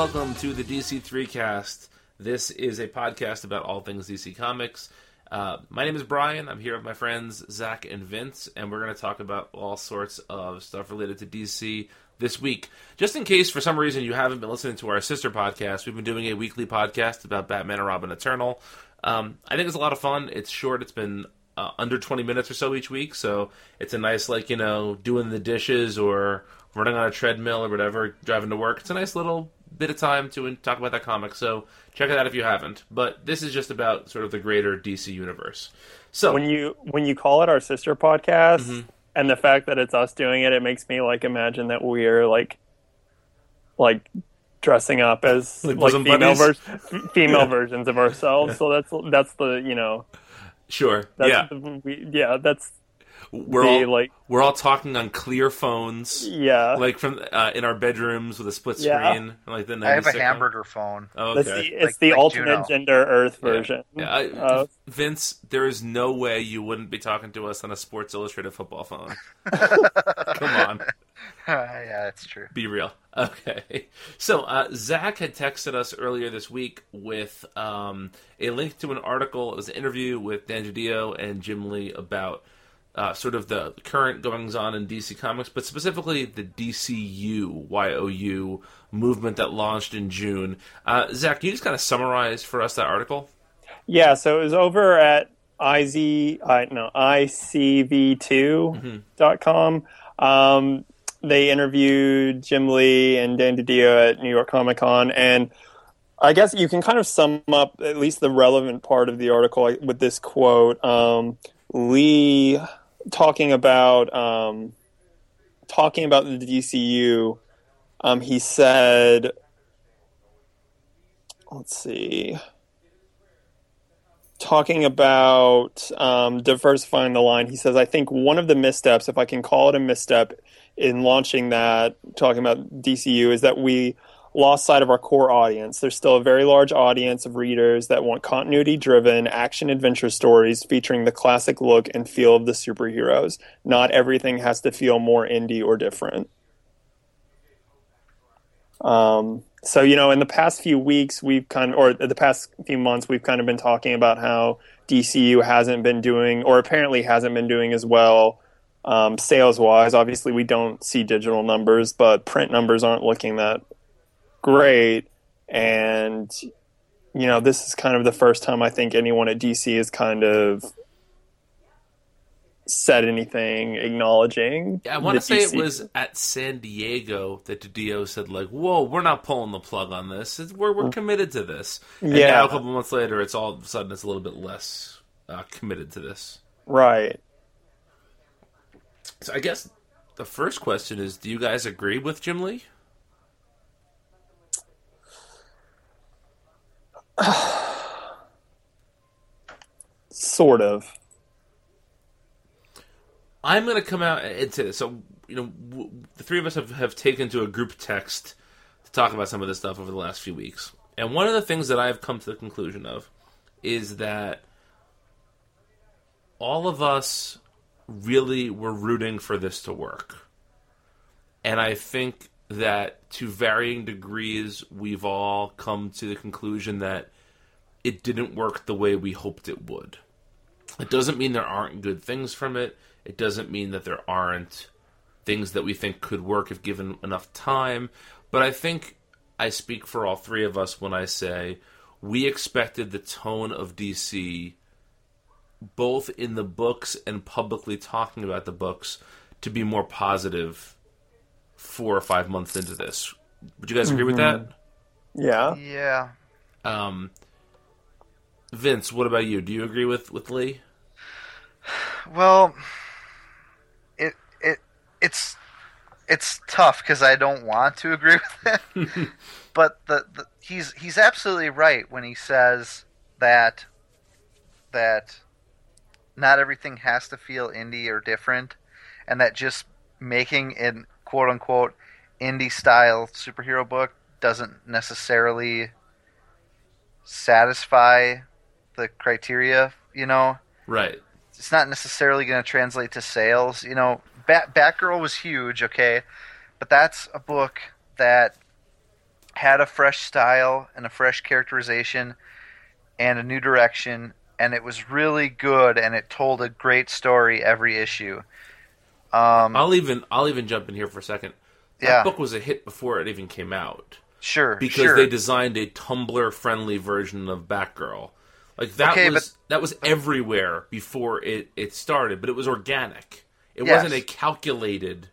Welcome to the DC3cast. This is a podcast about all things DC Comics. Uh, my name is Brian. I'm here with my friends Zach and Vince, and we're going to talk about all sorts of stuff related to DC this week. Just in case for some reason you haven't been listening to our sister podcast, we've been doing a weekly podcast about Batman and Robin Eternal. Um, I think it's a lot of fun. It's short. It's been uh, under 20 minutes or so each week, so it's a nice like you know doing the dishes or running on a treadmill or whatever, driving to work. It's a nice little bit of time to talk about that comic. So check it out if you haven't. But this is just about sort of the greater DC universe. So when you when you call it our sister podcast mm-hmm. and the fact that it's us doing it, it makes me like imagine that we're like like dressing up as like, like female ver- female yeah. versions of ourselves. So that's that's the you know Sure. yeah. The, we, yeah, that's we're all like we're all talking on clear phones. Yeah, like from uh, in our bedrooms with a split screen. Yeah. Like the I have a hamburger phone. Oh, okay. the, it's like, the like ultimate Juno. gender Earth version. Yeah, yeah. Uh, Vince, there is no way you wouldn't be talking to us on a Sports Illustrated football phone. Come on. yeah, that's true. Be real. Okay. So uh, Zach had texted us earlier this week with um, a link to an article. It was an interview with Dan DiDio and Jim Lee about uh, sort of the current goings on in DC Comics, but specifically the DCU YOU movement that launched in June. Uh, Zach, can you just kind of summarize for us that article? Yeah, so it was over at iz uh, no icv2.com. Mm-hmm. Um, they interviewed Jim Lee and Dan DiDio at New York Comic Con, and I guess you can kind of sum up at least the relevant part of the article with this quote. Um, Lee talking about um, talking about the DCU, um, he said, let's see, talking about um, diversifying the line. He says, I think one of the missteps, if I can call it a misstep, in launching that, talking about DCU, is that we lost sight of our core audience. There's still a very large audience of readers that want continuity driven action adventure stories featuring the classic look and feel of the superheroes. Not everything has to feel more indie or different. Um, so, you know, in the past few weeks, we've kind of, or the past few months, we've kind of been talking about how DCU hasn't been doing, or apparently hasn't been doing as well um, sales wise. Obviously, we don't see digital numbers, but print numbers aren't looking that great. And, you know, this is kind of the first time I think anyone at DC has kind of said anything acknowledging. Yeah, I want to say DC. it was at San Diego that DiDio said, like, whoa, we're not pulling the plug on this. It's, we're, we're committed to this. And yeah. now, a couple months later, it's all of a sudden it's a little bit less uh, committed to this. Right. So I guess the first question is do you guys agree with Jim Lee? sort of. I'm going to come out and say this. So, you know, w- the three of us have, have taken to a group text to talk about some of this stuff over the last few weeks. And one of the things that I've come to the conclusion of is that all of us really were rooting for this to work. And I think that to varying degrees, we've all come to the conclusion that it didn't work the way we hoped it would. It doesn't mean there aren't good things from it. It doesn't mean that there aren't things that we think could work if given enough time. But I think I speak for all three of us when I say we expected the tone of DC, both in the books and publicly talking about the books, to be more positive four or five months into this. Would you guys agree mm-hmm. with that? Yeah. Yeah. Um, Vince, what about you? Do you agree with with Lee? Well, it it it's it's tough because I don't want to agree with him, but the, the he's he's absolutely right when he says that that not everything has to feel indie or different, and that just making an quote unquote indie style superhero book doesn't necessarily satisfy the criteria, you know. Right. It's not necessarily going to translate to sales. You know, Bat- Batgirl was huge, okay, but that's a book that had a fresh style and a fresh characterization and a new direction, and it was really good, and it told a great story every issue. Um, I'll even I'll even jump in here for a second. That Yeah. book was a hit before it even came out sure, because sure. they designed a Tumblr friendly version of Batgirl. Like that Okay, was that was everywhere before it it started, but it was organic. It Yes. wasn't a calculated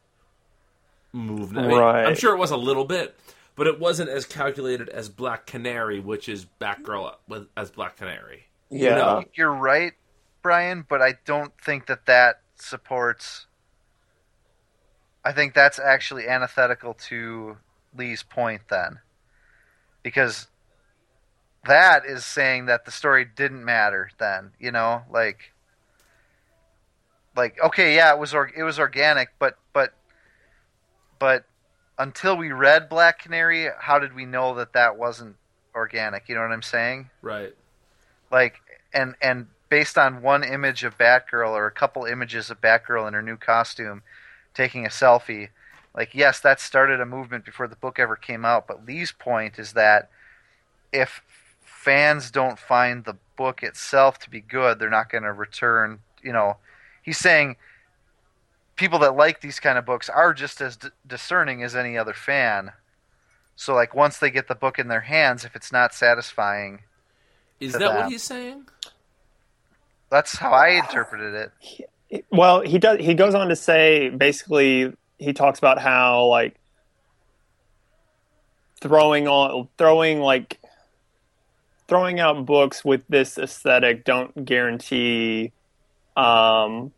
move. I mean, Right. I'm sure it was a little bit, but it wasn't as calculated as Black Canary, which is Batgirl with- as Black Canary. Yeah. know, You're right, Brian, but I don't think that that supports. I think that's actually antithetical to Lee's point then. Because that is saying that the story didn't matter then, you know, like like okay, yeah, it was or, it was organic, but but but until we read Black Canary, how did we know that that wasn't organic? You know what I'm saying? Right. like and and based on one image of Batgirl or a couple images of Batgirl in her new costume taking a selfie. Like yes that started a movement before the book ever came out but Lee's point is that if fans don't find the book itself to be good they're not going to return you know. He's saying people that like these kind of books are just as d- discerning as any other fan. So like once they get the book in their hands if it's not satisfying Is To that what he's saying? That's how I interpreted it. Well, he does. He goes on to say basically he talks about how like throwing on throwing like throwing out books with this aesthetic don't guarantee um,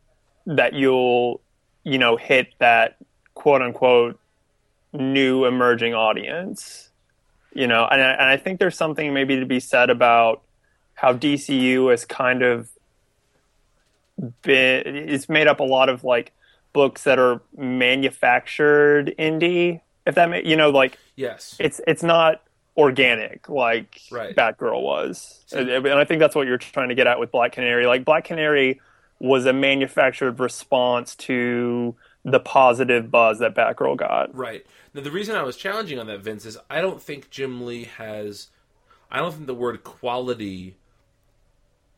that you'll you know hit that quote unquote new emerging audience. You know, and I, and I think there's something maybe to be said about how DCU is kind of been it's made up a lot of like books that are manufactured indie if that ma- you know like Yes. it's it's not organic like Right. Batgirl was and, and I think that's what you're trying to get at with Black Canary like Black Canary was a manufactured response to the positive buzz that Batgirl got Right. Now, the reason I was challenging on that, Vince, is I don't think Jim Lee has. I don't think the word quality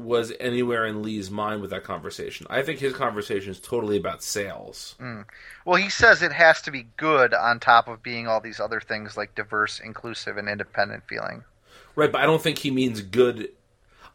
was anywhere in Lee's mind with that conversation. I think his conversation is totally about sales. Mm. Well, he says it has to be good on top of being all these other things like diverse, inclusive, and independent feeling. Right, but I don't think he means good.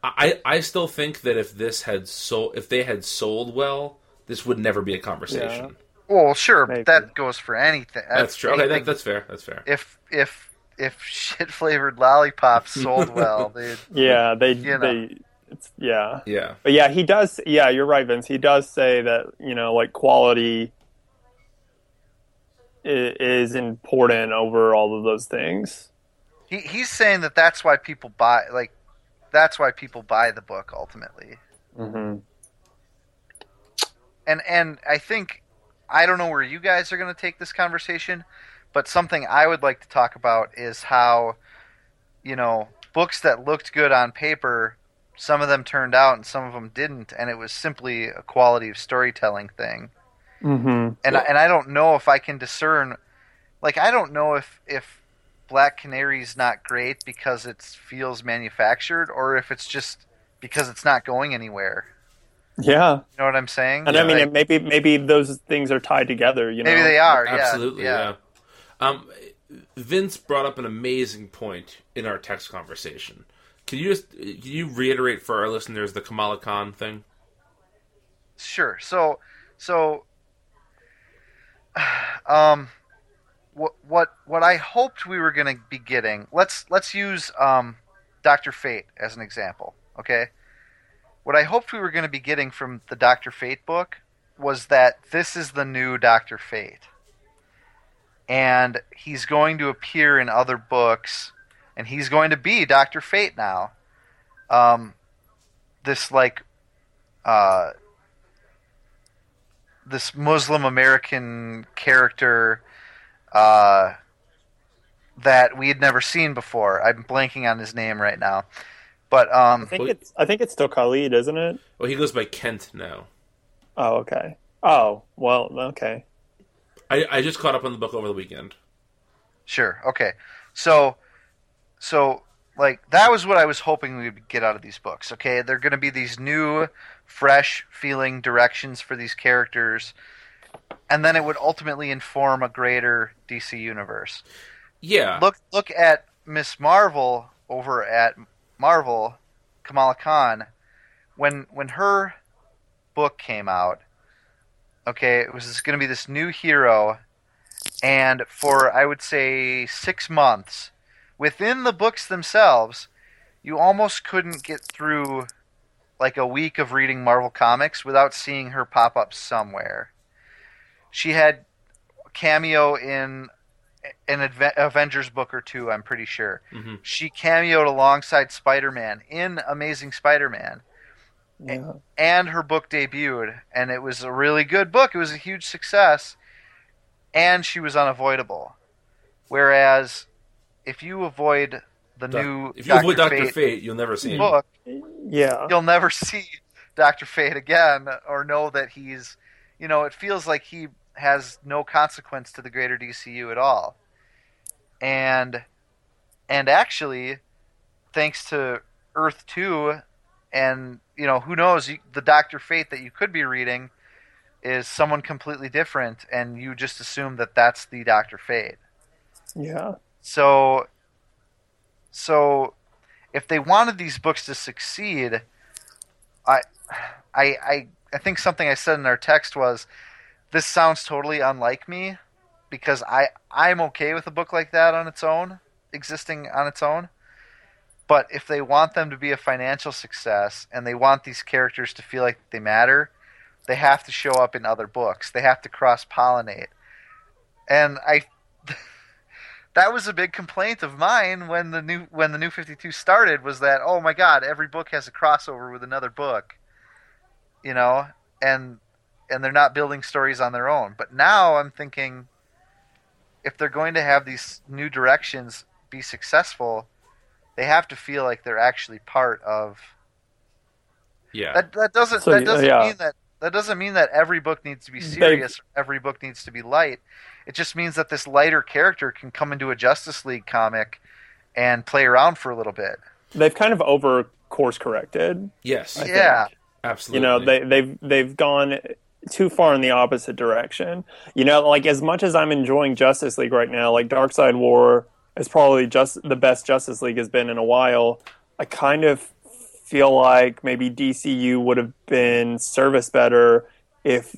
I, I still think that if this had sold, if they had sold well, this would never be a conversation. Well, sure, Maybe. but that goes for anything. That's true. Okay, anything. that, that's fair. That's fair. if if if shit flavored lollipops sold well, dude. yeah they You know. they it's yeah Yeah. But yeah, he does. Yeah, you're right, Vince. He does say that you know, like quality i- is important over all of those things. He he's saying that that's why people buy like that's why people buy the book ultimately. Mm-hmm. and and I think I don't know where you guys are going to take this conversation, but something I would like to talk about is how you know books that looked good on paper, some of them turned out and some of them didn't, and it was simply a quality of storytelling thing. Mm-hmm. And I, and I don't know if I can discern, like I don't know if if Black Canary's not great because it feels manufactured, or if it's just because it's not going anywhere. Yeah, You know what I'm saying? and I mean, Like- maybe maybe those things are tied together. You know, Maybe they are. yeah, Absolutely, yeah. yeah. Um, Vince brought up an amazing point in our text conversation. Can you just can you reiterate for our listeners the Kamala Khan thing? Sure. So, so, um, what what what I hoped we were going to be getting. Let's let's use um, Doctor Fate as an example. Okay. What I hoped we were going to be getting from the Doctor Fate book was that this is the new Doctor Fate, and he's going to appear in other books, and he's going to be Doctor Fate now. Um, this like, uh, this Muslim American character uh, that we had never seen before. I'm blanking on his name right now, but I um, think it's I think it's still Khalid, isn't it? Well, he goes by Kent now. Oh, okay. Oh, well, okay. I, I just caught up on the book over the weekend. sure, okay. So, so like that was what I was hoping we would get out of these books. Okay, they're going to be these new, fresh feeling directions for these characters, and then it would ultimately inform a greater DC universe. Yeah. Look, look at Miss Marvel over at Marvel, Kamala Khan. When when her book came out, okay, it was going to be this new hero, and for I would say six months within the books themselves, you almost couldn't get through like a week of reading Marvel comics without seeing her pop up somewhere. She had cameo in an Adve- Avengers book or two, I'm pretty sure. Mhm. She cameoed alongside Spider-Man in Amazing Spider-Man Yeah. and her book debuted and it was a really good book. It was a huge success and she was unavoidable. Whereas if you avoid the Doc- new if you avoid Doctor Fate Fate, you'll never see him. book, Yeah. you'll never see Doctor Fate again, or know that he's, you know, it feels like he has no consequence to the greater DCU at all. And, and actually, thanks to Earth Two, and you know, who knows, you, the Doctor Fate that you could be reading is someone completely different, and you just assume that that's the Doctor Fate. Yeah. So, so if they wanted these books to succeed, I, I, I, I think something I said in our text was, this sounds totally unlike me, because I, I'm okay with a book like that on its own, existing on its own. But if they want them to be a financial success and they want these characters to feel like they matter, they have to show up in other books. They have to cross pollinate. And I that was a big complaint of mine when the new when the new 52 started was that oh my god every book has a crossover with another book you know and and they're not building stories on their own but now i'm thinking if they're going to have these new directions be successful they have to feel like they're actually part of Yeah. that that doesn't So, that doesn't yeah. mean that that doesn't mean that every book needs to be serious every book needs to be light it just means that this lighter character can come into a justice league comic and play around for a little bit They've kind of over course corrected. yes. I yeah think. Absolutely. You know, they they've they've gone too far in the opposite direction. You know, like as much as I'm enjoying Justice League right now, like Darkseid War is probably just the best Justice League has been in a while. I kind of feel like maybe DCU would have been service better if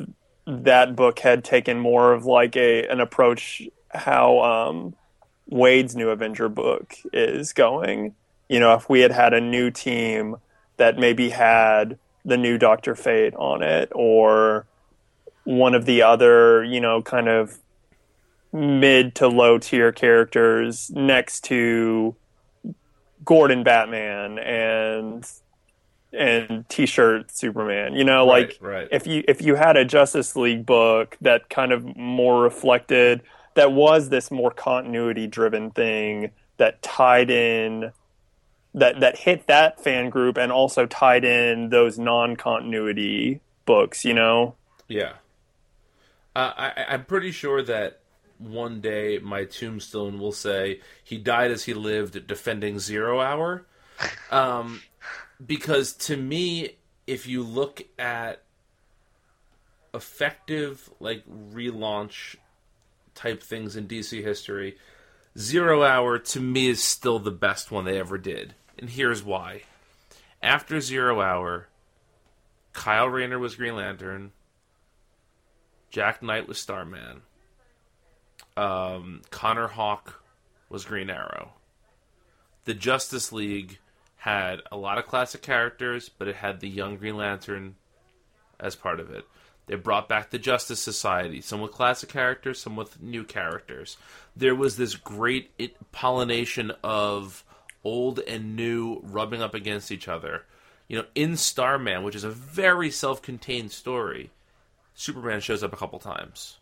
that book had taken more of like a an approach how um, Waid's new Avenger book is going. You know, if we had had a new team that maybe had the new Doctor Fate on it, or one of the other, you know, kind of mid to low tier characters next to Gordon Batman and and T-shirt Superman. You know, Right, like right. if you if you had a Justice League book that kind of more reflected that was this more continuity driven thing that tied in that that hit that fan group and also tied in those non continuity books, you know? Yeah. Uh, I, I'm pretty sure that one day my tombstone will say he died as he lived defending Zero Hour. Um, because to me, if you look at effective, like, relaunch type things in DC history, Zero Hour to me is still the best one they ever did. And here's why. After Zero Hour, Kyle Rayner was Green Lantern. Jack Knight was Starman. Um, Connor Hawke was Green Arrow. The Justice League had a lot of classic characters, but it had the young Green Lantern as part of it. They brought back the Justice Society, some with classic characters, some with new characters. There was this great pollination of old and new rubbing up against each other. You know, in Starman, which is a very self contained story, Superman shows up a couple times.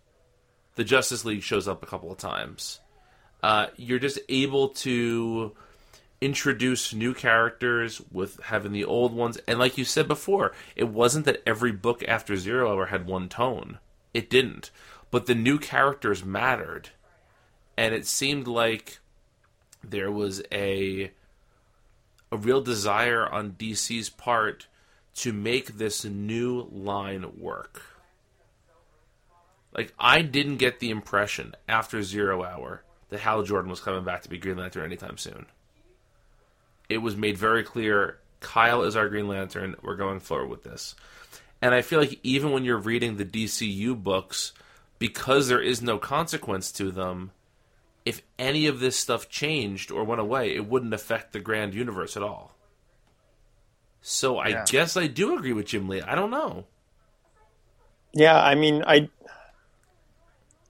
The Justice League shows up a couple of times. Uh, you're just able to introduce new characters with having the old ones. And like you said before, it wasn't that every book after Zero Hour had one tone. It didn't. But the new characters mattered. And it seemed like there was a a real desire on DC's part to make this new line work. Like I didn't get the impression after Zero Hour that Hal Jordan was coming back to be Green Lantern anytime soon. It was made very clear Kyle is our Green Lantern. We're going forward with this. And I feel like even when you're reading the DCU books, because there is no consequence to them, if any of this stuff changed or went away, it wouldn't affect the grand universe at all. So I Yeah. guess I do agree with Jim Lee. I don't know. Yeah, I mean, I,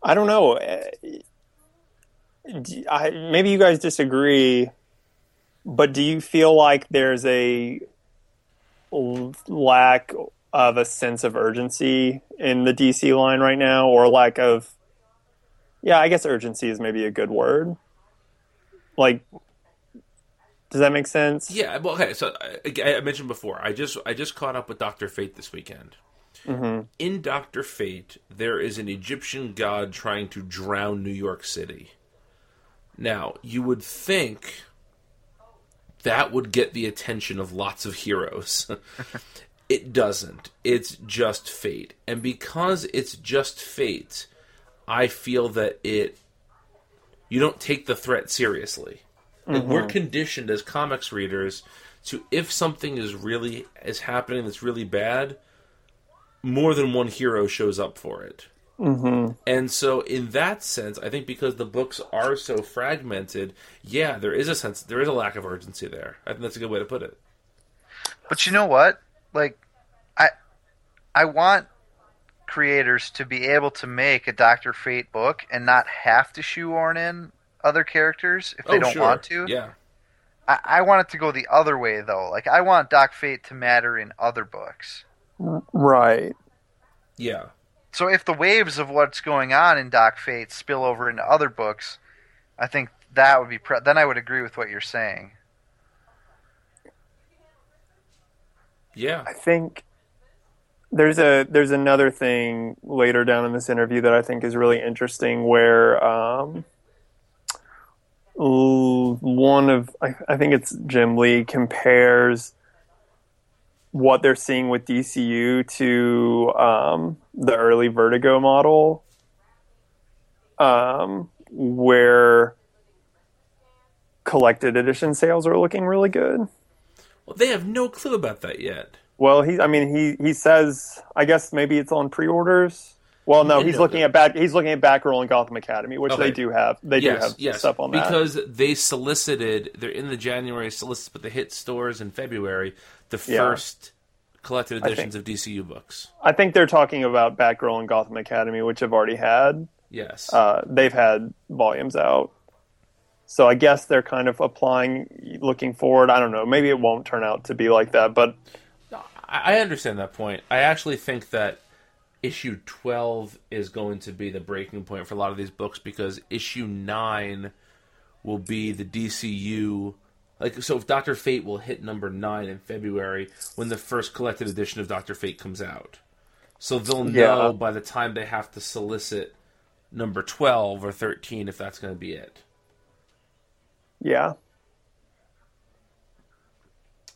I don't know. Uh, I, maybe you guys disagree, but do you feel like there's a lack of a sense of urgency in the DC line right now, or lack of? Yeah, I guess urgency is maybe a good word. Like, does that make sense? Yeah, well, okay. So I, I mentioned before, I just I just caught up with Doctor Fate this weekend. Mm-hmm. In Doctor Fate, there is an Egyptian god trying to drown New York City. Now, you would think that would get the attention of lots of heroes. it doesn't. It's just fate. And because it's just fate, I feel that it you don't take the threat seriously. Like, We're mm-hmm. conditioned as comics readers to if something is really is happening that's really bad, more than one hero shows up for it. Mm-hmm. And so, in that sense, I think because the books are so fragmented, yeah, there is a sense there is a lack of urgency there. I think that's a good way to put it. But you know what? Like, I I want creators to be able to make a Doctor Fate book and not have to shoehorn in other characters if they Oh, don't sure. want to. Yeah, I, I want it to go the other way though. Like, I want Doc Fate to matter in other books. Right. yeah. So if the waves of what's going on in Doc Fate spill over into other books, I think that would be pre- then I would agree with what you're saying. Yeah. I think there's a there's another thing later down in this interview that I think is really interesting where um, one of I, I think it's Jim Lee compares what they're seeing with DCU to um, the early Vertigo model, um, where collected edition sales are looking really good. Well, they have no clue about that yet. Well, he, I mean, he, he says, I guess maybe it's on pre-orders. Well, no, he's looking at back. He's looking at Batgirl and Gotham Academy, which Okay. they do have. They do have yes. stuff on that. because they solicited. They're in the January solicits, but they hit stores in February. The Yeah. first collected editions of DCU books. I think they're talking about Batgirl and Gotham Academy, which have already had. Yes. Uh, they've had volumes out, so I guess they're kind of applying, looking forward. I don't know. Maybe it won't turn out to be like that, but I understand that point. I actually think that issue 12 is going to be the breaking point for a lot of these books because issue 9 will be the DCU. Like, so if Dr. Fate will hit number 9 in February when the first collected edition of Dr. Fate comes out. So they'll know Yeah. by the time they have to solicit number 12 or 13 if that's going to be it. yeah,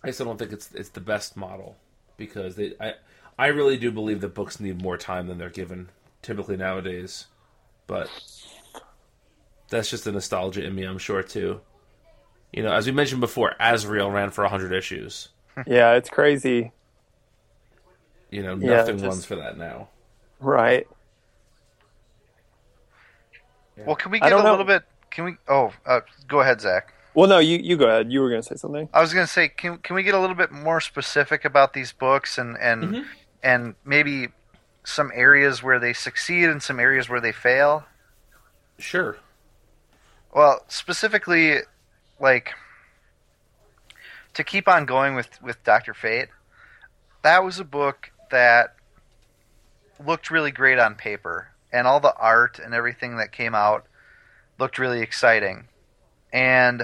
I still don't think it's it's the best model because they I I really do believe that books need more time than they're given typically nowadays. But that's just the nostalgia in me, I'm sure too. You know, as we mentioned before, Azrael ran for 100 issues. yeah, it's crazy, You know, Yeah, nothing just- runs for that now. right? Well, can we get a know. little bit? Can we? Oh, uh, go ahead, Zach. Well, no, you you go ahead. You were going to say something. I was going to say, can can we get a little bit more specific about these books and and Mm-hmm. And maybe some areas where they succeed and some areas where they fail? Sure. Well, specifically, like to keep on going with with Doctor Fate, that was a book that looked really great on paper, and all the art and everything that came out looked really exciting. And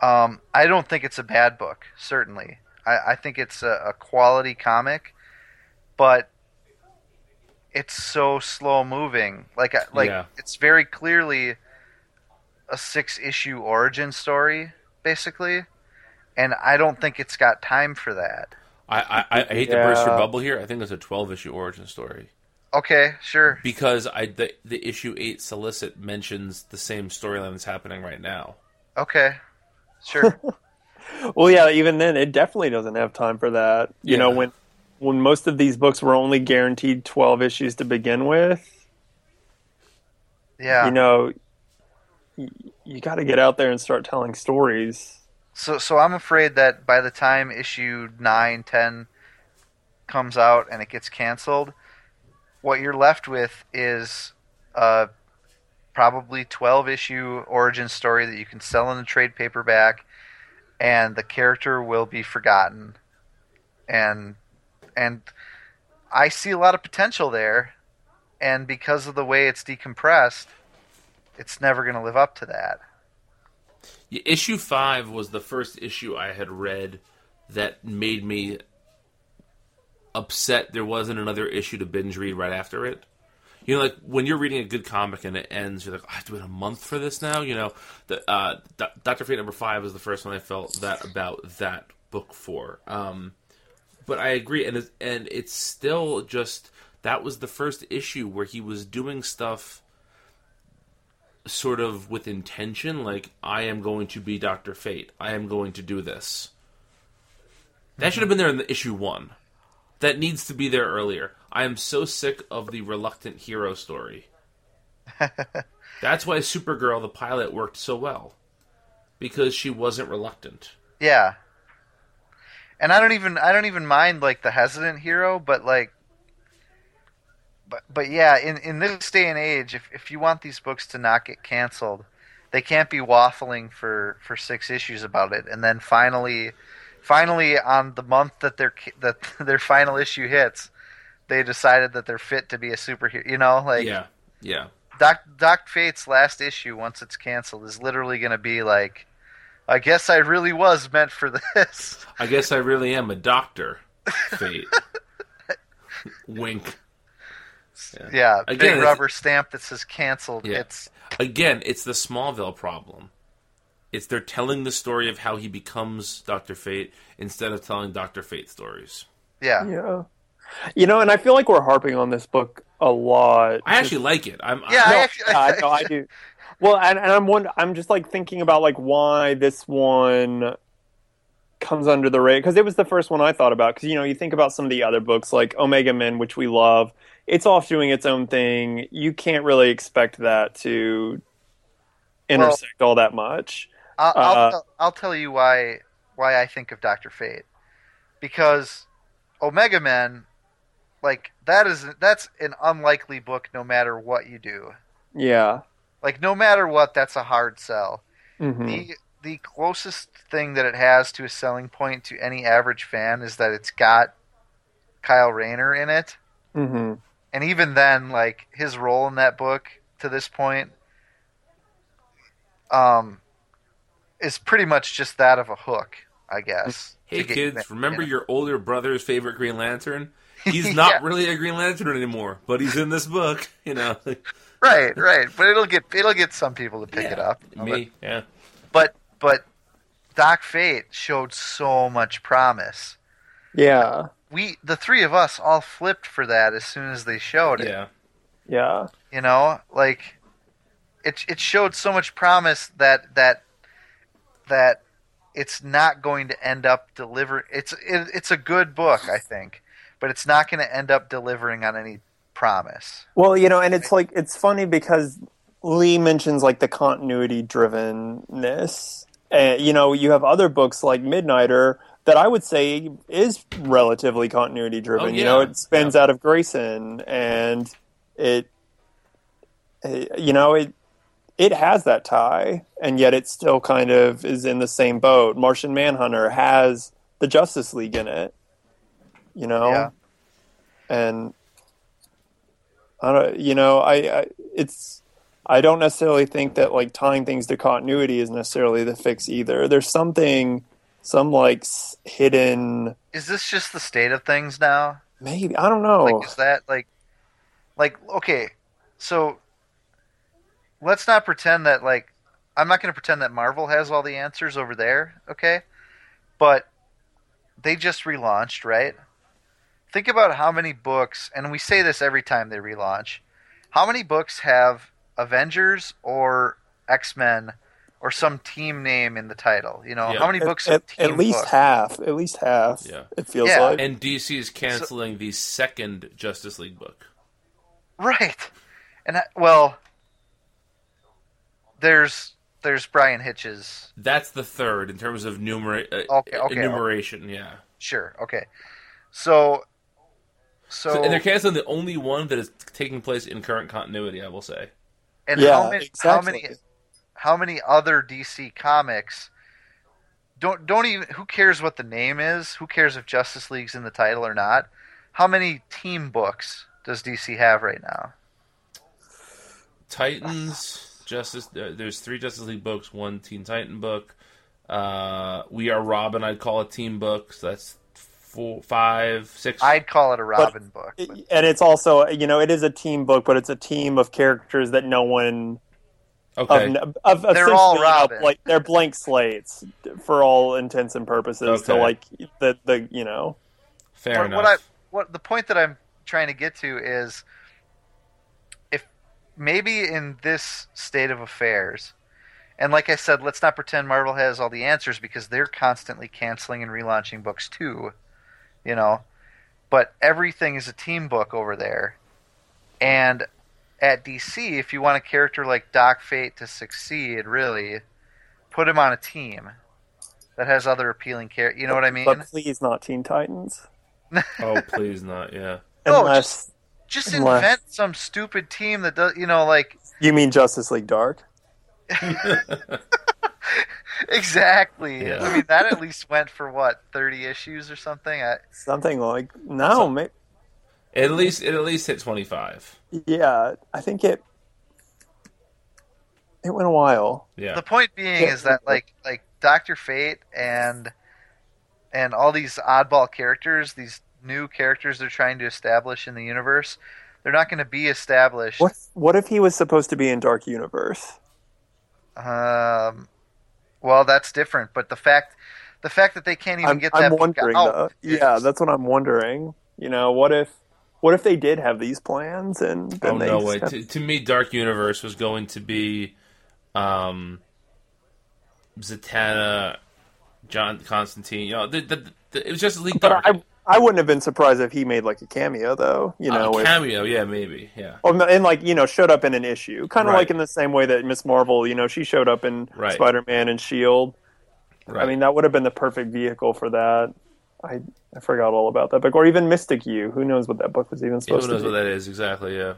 um, I don't think it's a bad book. Certainly, I, I think it's a, a quality comic, but it's so slow moving. Like, like Yeah. it's very clearly a six issue origin story, basically, and I don't think it's got time for that. I, I, I hate to burst your bubble here. I think it's a 12 issue origin story Okay, sure. because I the, the issue eight solicit mentions the same storyline that's happening right now. Okay, sure. Well, yeah, even then, it definitely doesn't have time for that. You know, when when most of these books were only guaranteed twelve issues to begin with, Yeah. you know, y- you got to get out there and start telling stories. So, so I'm afraid that by the time issue nine, ten comes out and it gets canceled, what you're left with is a probably 12 issue origin story that you can sell in a trade paperback, and the character will be forgotten. And and I see a lot of potential there, and because of the way it's decompressed, it's never going to live up to that. Yeah, Issue five was the first issue I had read that made me upset there wasn't another issue to binge read right after it. You know, like when you're reading a good comic and it ends, you're like, "Oh, I have to wait a month for this now. You know, the uh, Do- Doctor Fate number five was the first one I felt that about that book for. Um, but I agree, and it's, and it's still just that was the first issue where he was doing stuff sort of with intention, like I am going to be Doctor Fate. I am going to do this. That should have been there in the issue one. That needs to be there earlier. I am so sick of the reluctant hero story. That's why Supergirl, the pilot, worked so well. Because she wasn't reluctant. Yeah. And I don't even I don't even mind like the hesitant hero, but like but but yeah, in, in this day and age, if if you want these books to not get canceled, they can't be waffling for, for six issues about it and then finally finally on the month that their that their final issue hits, they decided that they're fit to be a superhero. You know, like yeah, yeah. Doc Doc Fate's last issue, once it's canceled, is literally going to be like, I guess I really was meant for this. I guess I really am a doctor. Fate. Wink. Yeah, Again, big rubber stamp that says canceled. Yeah. It's Again, it's the Smallville problem. It's they're telling the story of how he becomes Doctor Fate instead of telling Doctor Fate stories. yeah, Yeah, you know, and I feel like we're harping on this book a lot. I actually like it. I'm yeah. I, I actually, yeah, I know I do. Well, and, and I'm one. I'm just like thinking about like why this one comes under the radar because it was the first one I thought about. Because you know, you think about some of the other books like Omega Men, which we love. It's off doing its own thing. You can't really expect that to intersect all that much. I'll, I'll, Uh, tell, I'll tell you why why I think of Doctor Fate because Omega Men, like that is that's an unlikely book no matter what you do. Yeah. Like no matter what, that's a hard sell. hmm The the closest thing that it has to a selling point to any average fan is that it's got Kyle Rayner in it. hmm And even then, like his role in that book to this point um is pretty much just that of a hook, I guess. Hey kids, you- remember yeah. your older brother's favorite Green Lantern? He's not Yeah. really a Green Lantern anymore, but he's in this book. You know, Right, right. But it'll get it'll get some people to pick it up. Me, yeah. But but Doc Fate showed so much promise. Yeah. We the three of us all flipped for that as soon as they showed it. Yeah. Yeah. You know, like it it showed so much promise that that that it's not going to end up deliver. It's it, it's a good book, I think, but it's not going to end up delivering on any promise. Well, you know, and it's like it's funny because Lee mentions like the continuity drivenness. And uh, you know, you have other books like Midnighter that I would say is relatively continuity driven. Oh, You know, it spins out of Grayson and it it- you know, it it has that tie and yet it still kind of is in the same boat. Martian Manhunter has the Justice League in it. You know? Yeah. and I don't, you know, I, I it's I don't necessarily think that like tying things to continuity is necessarily the fix either. There's something, some like hidden, Is this just the state of things now? maybe I don't know. Like, is that like, like okay? So let's not pretend that like I'm not going to pretend that Marvel has all the answers over there, okay? But they just relaunched, right? Think about how many books, and we say this every time they relaunch. How many books have Avengers or X Men or some team name in the title? You know, Yeah. how many At, books? at, have team at least books? half. At least half. Yeah. It feels Yeah. like. And DC is canceling the second Justice League book. Right. And I, well, there's there's Bryan Hitch's. That's the third in terms of numera- uh, Okay, okay, enumeration. Yeah. Sure. Okay. So. So, So, and they're canceling the only one that is taking place in current continuity. I will say. and yeah, how many exactly. how many how many other DC comics don't don't even who cares what the name is? Who cares if Justice League's in the title or not? How many team books does DC have right now? Titans, Justice. Uh, there's three Justice League books, one Teen Titan book. Uh, we are Robin. I'd call it team books. That's four, five, six. I'd call it a Robin book. But- and it's also, you know, it is a team book, but it's a team of characters that no one okay. of, of They're all essentially, you know, Robin. like they're blank slates for all intents and purposes. So Okay. like the the you know Fair what, enough. what I what the point that I'm trying to get to is if maybe in this state of affairs and like I said, let's not pretend Marvel has all the answers because they're constantly canceling and relaunching books too, you know. But everything is a team book over there. And at DC, if you want a character like Doc Fate to succeed, really, put him on a team that has other appealing characters. You know what I mean? but please not Teen Titans oh, please not. Yeah. No, unless just Unless- invent some stupid team that does you know like you mean Justice League Dark. exactly Yeah. i mean that at least went for what 30 issues or something I, Something like no, ma- At least it at least hit twenty five. yeah, I think it it went a while. Yeah. the point being Yeah. is that like like dr fate and and all these oddball characters these new characters they're trying to establish in the universe they're not going to be established What what if he was supposed to be in Dark Universe? um well that's different but the fact the fact that they can't even I'm, get that I'm wondering out though. Yeah, that's what I'm wondering. You know, what if what if they did have these plans and then oh they no just way! have- To, to me, Dark Universe was going to be, um, Zatanna, John Constantine. You know, the, the, the, it was just leaked. but Dark. I I wouldn't have been surprised if he made like a cameo though. You know, Uh, if- cameo, yeah, maybe, yeah. Or, and like you know, showed up in an issue, kind of Right. like in the same way that Miss Marvel, you know, she showed up in Right. Spider-Man and Shield. Right. I mean, that would have been the perfect vehicle for that. I I forgot all about that book, or even Mystik U. Who knows what that book was even Yeah, supposed who knows to what that is exactly? Yeah.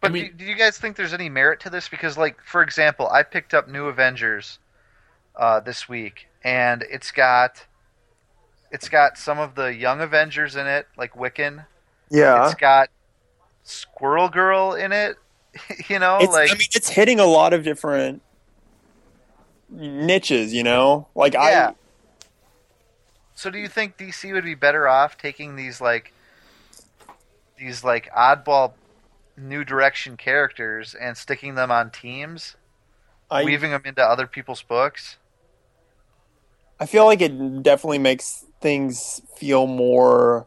But I mean- do, do you guys think there's any merit to this? Because, like, for example, I picked up New Avengers uh, this week, and it's got it's got some of the young Avengers in it, like Wiccan. yeah, It's got Squirrel Girl in it. you know, It's- like I mean, it's hitting a lot of different niches. You know, like Yeah. I So do you think DC would be better off taking these like these like oddball new direction characters and sticking them on teams, I weaving them into other people's books? I feel like it definitely makes things feel more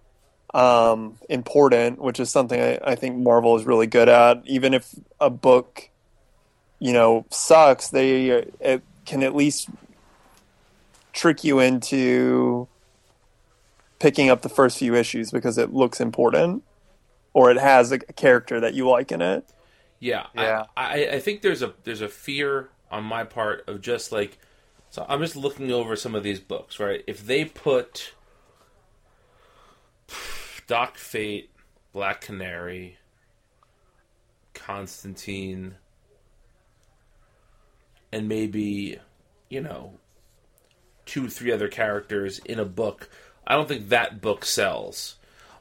um, important, which is something I, I think Marvel is really good at. Even if a book, you know, sucks, they uh, it can at least trick you into picking up the first few issues because it looks important or it has a character that you like in it. Yeah, Yeah. I, I, I think there's a there's a fear on my part of just like so I'm just looking over some of these books, right? If they put Doc Fate, Black Canary, Constantine, and maybe, you know, two, three other characters in a book, I don't think that book sells.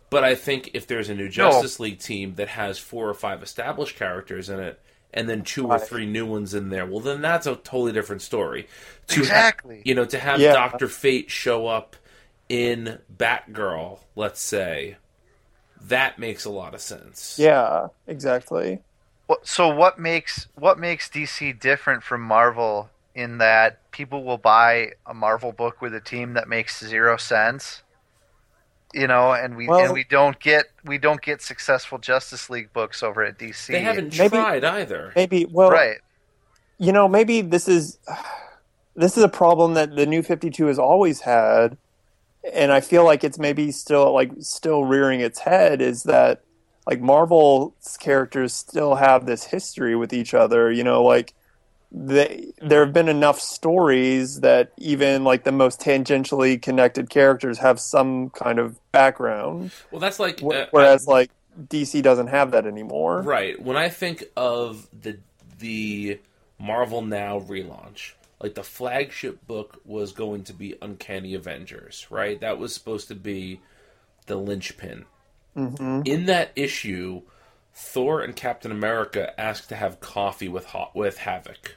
But I think if there's a new Justice League team that has four or five established characters in it, and then two or three new ones in there, well, then that's a totally different story. To ha- Exactly. you know, to have Yeah. Doctor Fate show up in Batgirl, let's say, that makes a lot of sense. Yeah, exactly. So what makes what makes DC different from Marvel in that people will buy a Marvel book with a team that makes zero sense? You know, and we Well- and we don't get we don't get successful Justice League books over at DC. They haven't Maybe- tried either. Maybe well, right. you know, maybe this is this is a problem that the new 52 has always had and I feel like it's maybe still like still rearing its head is that like Marvel's characters still have this history with each other, you know, like they, there have been enough stories that even like the most tangentially connected characters have some kind of background, Well, that's like uh, whereas like DC doesn't have that anymore. Right. When I think of the the Marvel Now relaunch, like the flagship book was going to be Uncanny Avengers, right? That was supposed to be the linchpin. hmm In that issue, Thor and Captain America ask to have coffee with Ho- with Havoc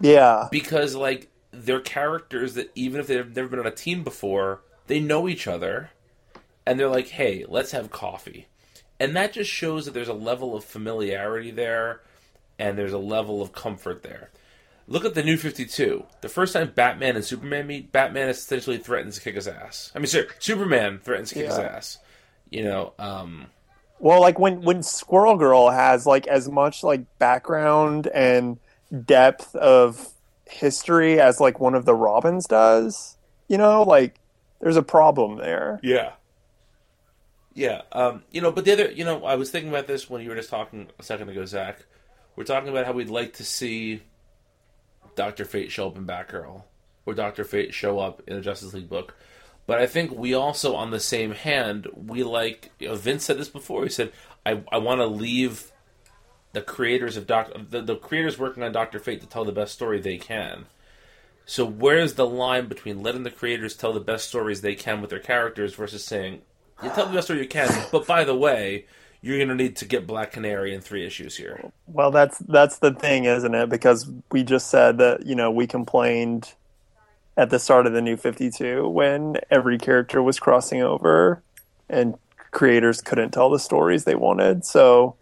Yeah. because like they're characters that even if they've never been on a team before, they know each other, and they're like, "Hey, let's have coffee," and that just shows that there's a level of familiarity there, and there's a level of comfort there. Look at the New Fifty Two. The first time Batman and Superman meet, Batman essentially threatens to kick his ass. I mean, sorry, Superman threatens to kick his ass. You know, um, Well, like when when Squirrel Girl has like as much like background and depth of history as like one of the Robins does, you know, like there's a problem there. Yeah. Yeah. Um, you know, but the other, you know, I was thinking about this when you were just talking a second ago, Zach. We're talking about how we'd like to see Doctor Fate show up in Batgirl, or Doctor Fate show up in a Justice League book. But I think we also, on the same hand, we like. You know, Vince said this before. He said, "I I want to leave the creators of Doctor the, the creators working on Doctor Fate to tell the best story they can." So where's the line between letting the creators tell the best stories they can with their characters versus saying, "You tell the best story you can, but by the way, you're going to need to get Black Canary in three issues here." Well, that's that's the thing, isn't it? Because we just said that, you know, we complained at the start of the new 52 when every character was crossing over and creators couldn't tell the stories they wanted. So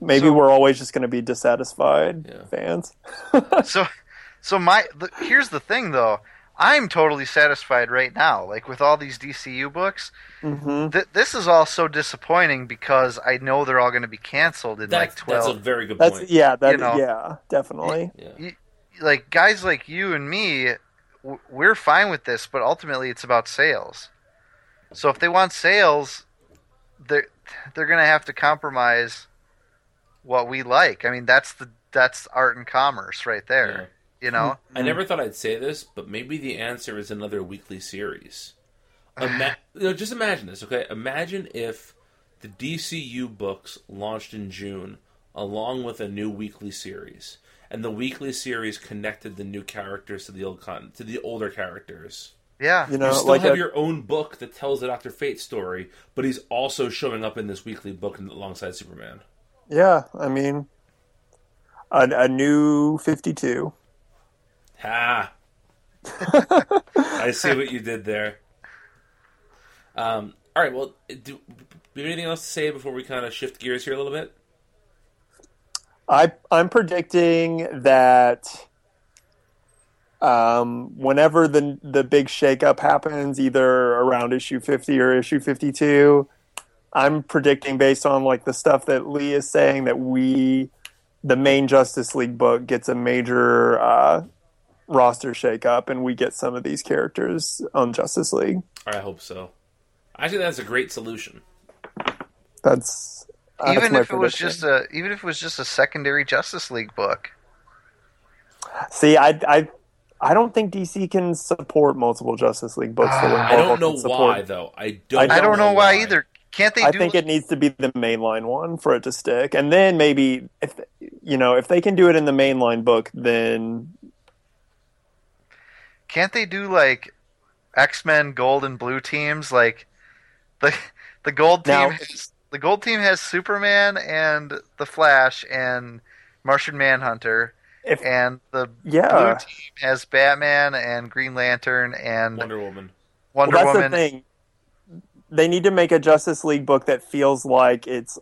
maybe So- we're always just going to be dissatisfied Yeah. fans. so so my the, here's the thing though i'm totally satisfied right now like with all these dcu books hmm th- this is all so disappointing because i know they're all going to be canceled in like 12 that's a very good That's point. yeah, that You know. yeah, definitely. Yeah. like guys like you and me w- we're fine with this but ultimately it's about sales. So if they want sales they're they're going to have to compromise what we like. I mean that's the that's art and commerce right there you know? I never thought I'd say this, but maybe the answer is another weekly series. Ima- you know, just imagine this, okay? Imagine if the DCU books launched in June along with a new weekly series, and the weekly series connected the new characters to the old con- to the older characters. yeah You know, You still like have a- your own book that tells the Doctor Fate story, but he's also showing up in this weekly book alongside Superman. yeah, I mean a, a new 52. Ha! I see what you did there. Um, all right. Well, do, do you have anything else to say before we kind of shift gears here a little bit? I I'm predicting that um, whenever the the big shakeup happens, either around issue 50 or issue 52, I'm predicting based on like the stuff that Lee is saying that we the main Justice League book gets a major uh, roster shakeup and we get some of these characters on Justice League. I hope so. I think that's a great solution. That's uh, even my if it was just a even if it was just a secondary Justice League book. See, I, I, I don't think DC can support multiple Justice League books. the way I don't know can support- why though. I don't. I I don't know why either. Can't they I do? think it needs to be the mainline one for it to stick, and then maybe if you know if they can do it in the mainline book, then Can't they do like X Men Gold and Blue teams? Like the the Gold team. Now- has, the Gold team has Superman and the Flash and Martian Manhunter, if and the yeah, Blue team has Batman and Green Lantern and Wonder Woman. Wonder well, that's Woman. the thing. They need to make a Justice League book that feels like it's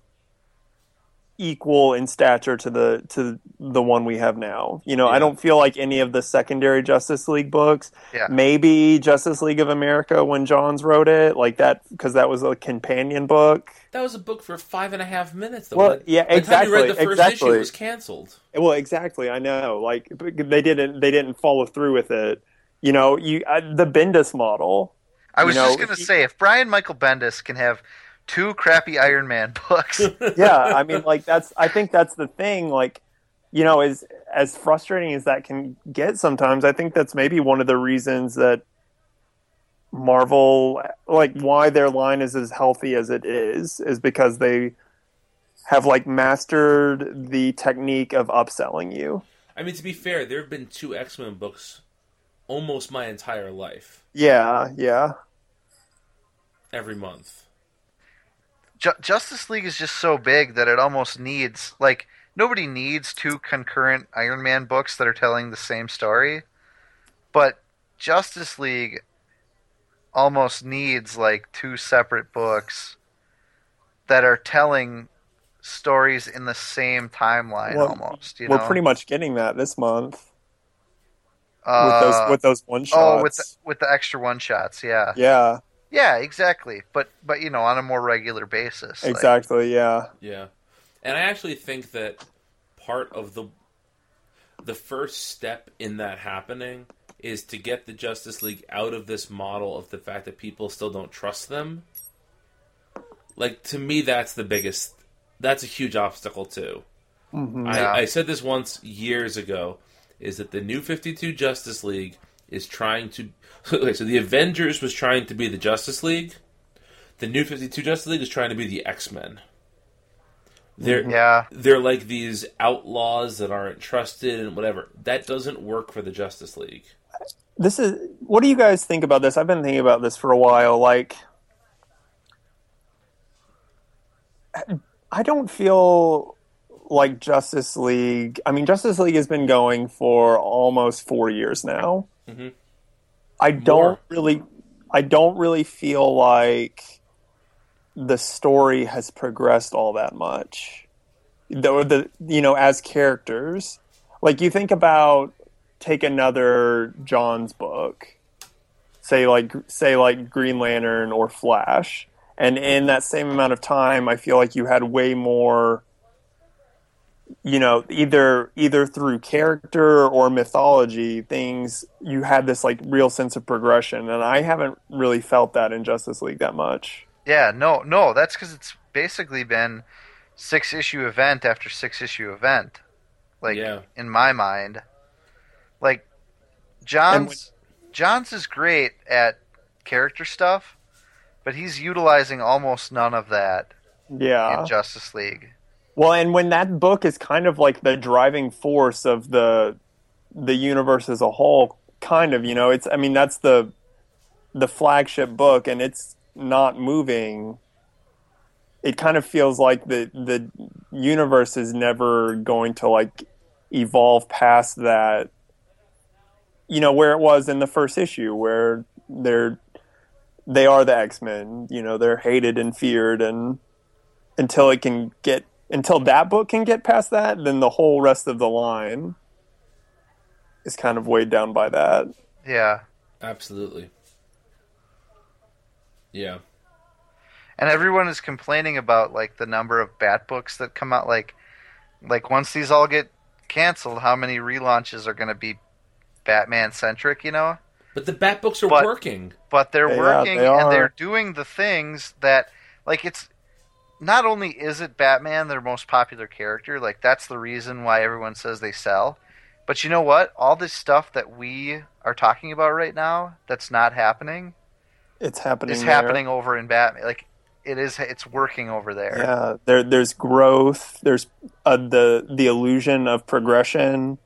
equal in stature to the to the one we have now. You know, Yeah. I don't feel like any of the secondary Justice League books. Yeah. Maybe Justice League of America when Johns wrote it, like that, because that was a companion book. That was a book for five and a half minutes. Though. Well, yeah, by the time you read exactly, the first exactly. issue, was canceled. Well, exactly. I know. Like they didn't they didn't follow through with it. You know, you uh, the Bendis model. I was You know, just gonna say if Brian Michael Bendis can have two crappy Iron Man books, yeah i mean like that's i think that's the thing like you know as as frustrating as that can get sometimes i think that's maybe one of the reasons that marvel like why their line is as healthy as it is is because they have like mastered the technique of upselling you. I mean, to be fair, there have been two X Men books almost my entire life, yeah yeah. Every month. Ju- Justice League is just so big that it almost needs like nobody needs two concurrent Iron Man books that are telling the same story, but Justice League almost needs like two separate books that are telling stories in the same timeline Well, almost. You we're know, pretty much getting that this month with uh, those with those one shots oh with the, with the extra one shots, yeah. yeah yeah, exactly. But but you know on a more regular basis, like- exactly yeah Yeah, and I actually think that part of the the first step in that happening is to get the Justice League out of this model of the fact that people still don't trust them. Like to me, that's the biggest. That's a huge obstacle too. Mhm. Yeah. I, I said this once years ago. Is that the new Fifty Two Justice League is trying to? Okay, so the Avengers was trying to be the Justice League. The new Fifty Two Justice League is trying to be the X Men. They're yeah. they're like these outlaws that aren't trusted and whatever. That doesn't work for the Justice League. this is what do you guys think about this i've been thinking about this for a while like i don't feel like justice league i mean justice league has been going for almost four years now Mhm. I don't More. really i don't really feel like the story has progressed all that much the, the you know as characters like you think about take another Johns' book, say like say like Green Lantern or Flash, and in that same amount of time, I feel like you had way more. You know, either either through character or mythology, things you had this like real sense of progression, and I haven't really felt that in Justice League that much. Yeah, no, no, that's because it's basically been six issue event after six issue event. Like Yeah. in my mind, like Johns Johns is great at character stuff, but he's utilizing almost none of that Yeah, in Justice League. Well, and when that book is kind of like the driving force of the the universe as a whole, kind of, you know, it's I mean that's the the flagship book and it's not moving. It kind of feels like the the universe is never going to like evolve past that you know where it was in the first issue where they're they are the X-Men, you know, they're hated and feared and until it can get until that book can get past that, then the whole rest of the line is kind of weighed down by that. Yeah, Absolutely. Yeah. and everyone is complaining about like the number of Bat books that come out. Like, like once these all get canceled, how many relaunches are going to be Batman centric? You know. But the Bat books are But- working. but they're They are, working they and they're doing the things that like it's not only is it Batman their most popular character, like that's the reason why everyone says they sell. But you know what? All this stuff that we are talking about right now that's not happening It's happening. is there. happening over in Batman. Like it is it's working over there. Yeah, there there's growth. There's uh, the the illusion of progression.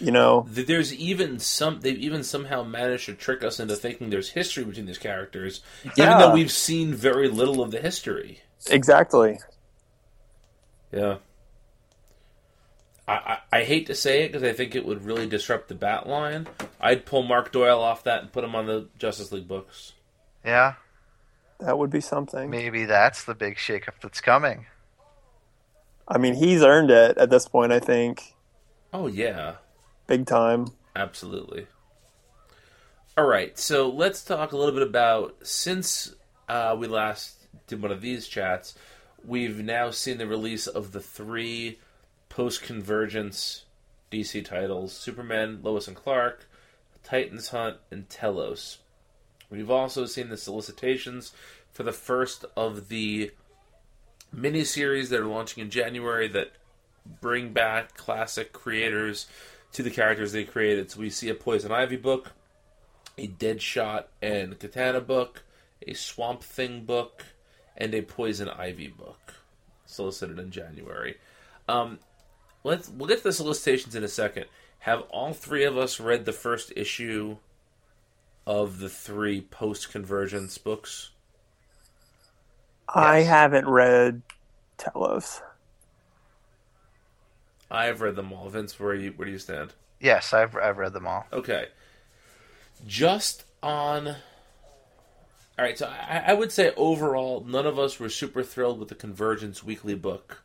You know, There's even some. They've even somehow managed to trick us into thinking there's history between these characters, even though we've seen very little of the history. Exactly. Yeah. I, I, I hate to say it because I think it would really disrupt the Bat line. I'd pull Mark Doyle off that and put him on the Justice League books. Yeah. That would be something. Maybe that's the big shakeup that's coming. I mean, he's earned it at this point. I think Oh yeah, big time. absolutely. All right, so let's talk a little bit about since uh, we last did one of these chats, we've now seen the release of the three post-convergence DC titles: Superman, Lois and Clark, Titans Hunt, and Telos. We've also seen the solicitations for the first of the miniseries that are launching in January that bring back classic creators to the characters they created. So we see a Poison Ivy book, a Deadshot and Katana book, a Swamp Thing book, and a Poison Ivy book, solicited in January. Um, let's we'll get to the solicitations in a second. Have all three of us read the first issue of the three post convergence books? I Yes. haven't read Telos. I've read them all. Vince, where you where do you stand? Yes, I've I've read them all. Okay. Just on. All right, so I, I would say overall, none of us were super thrilled with the Convergence weekly book,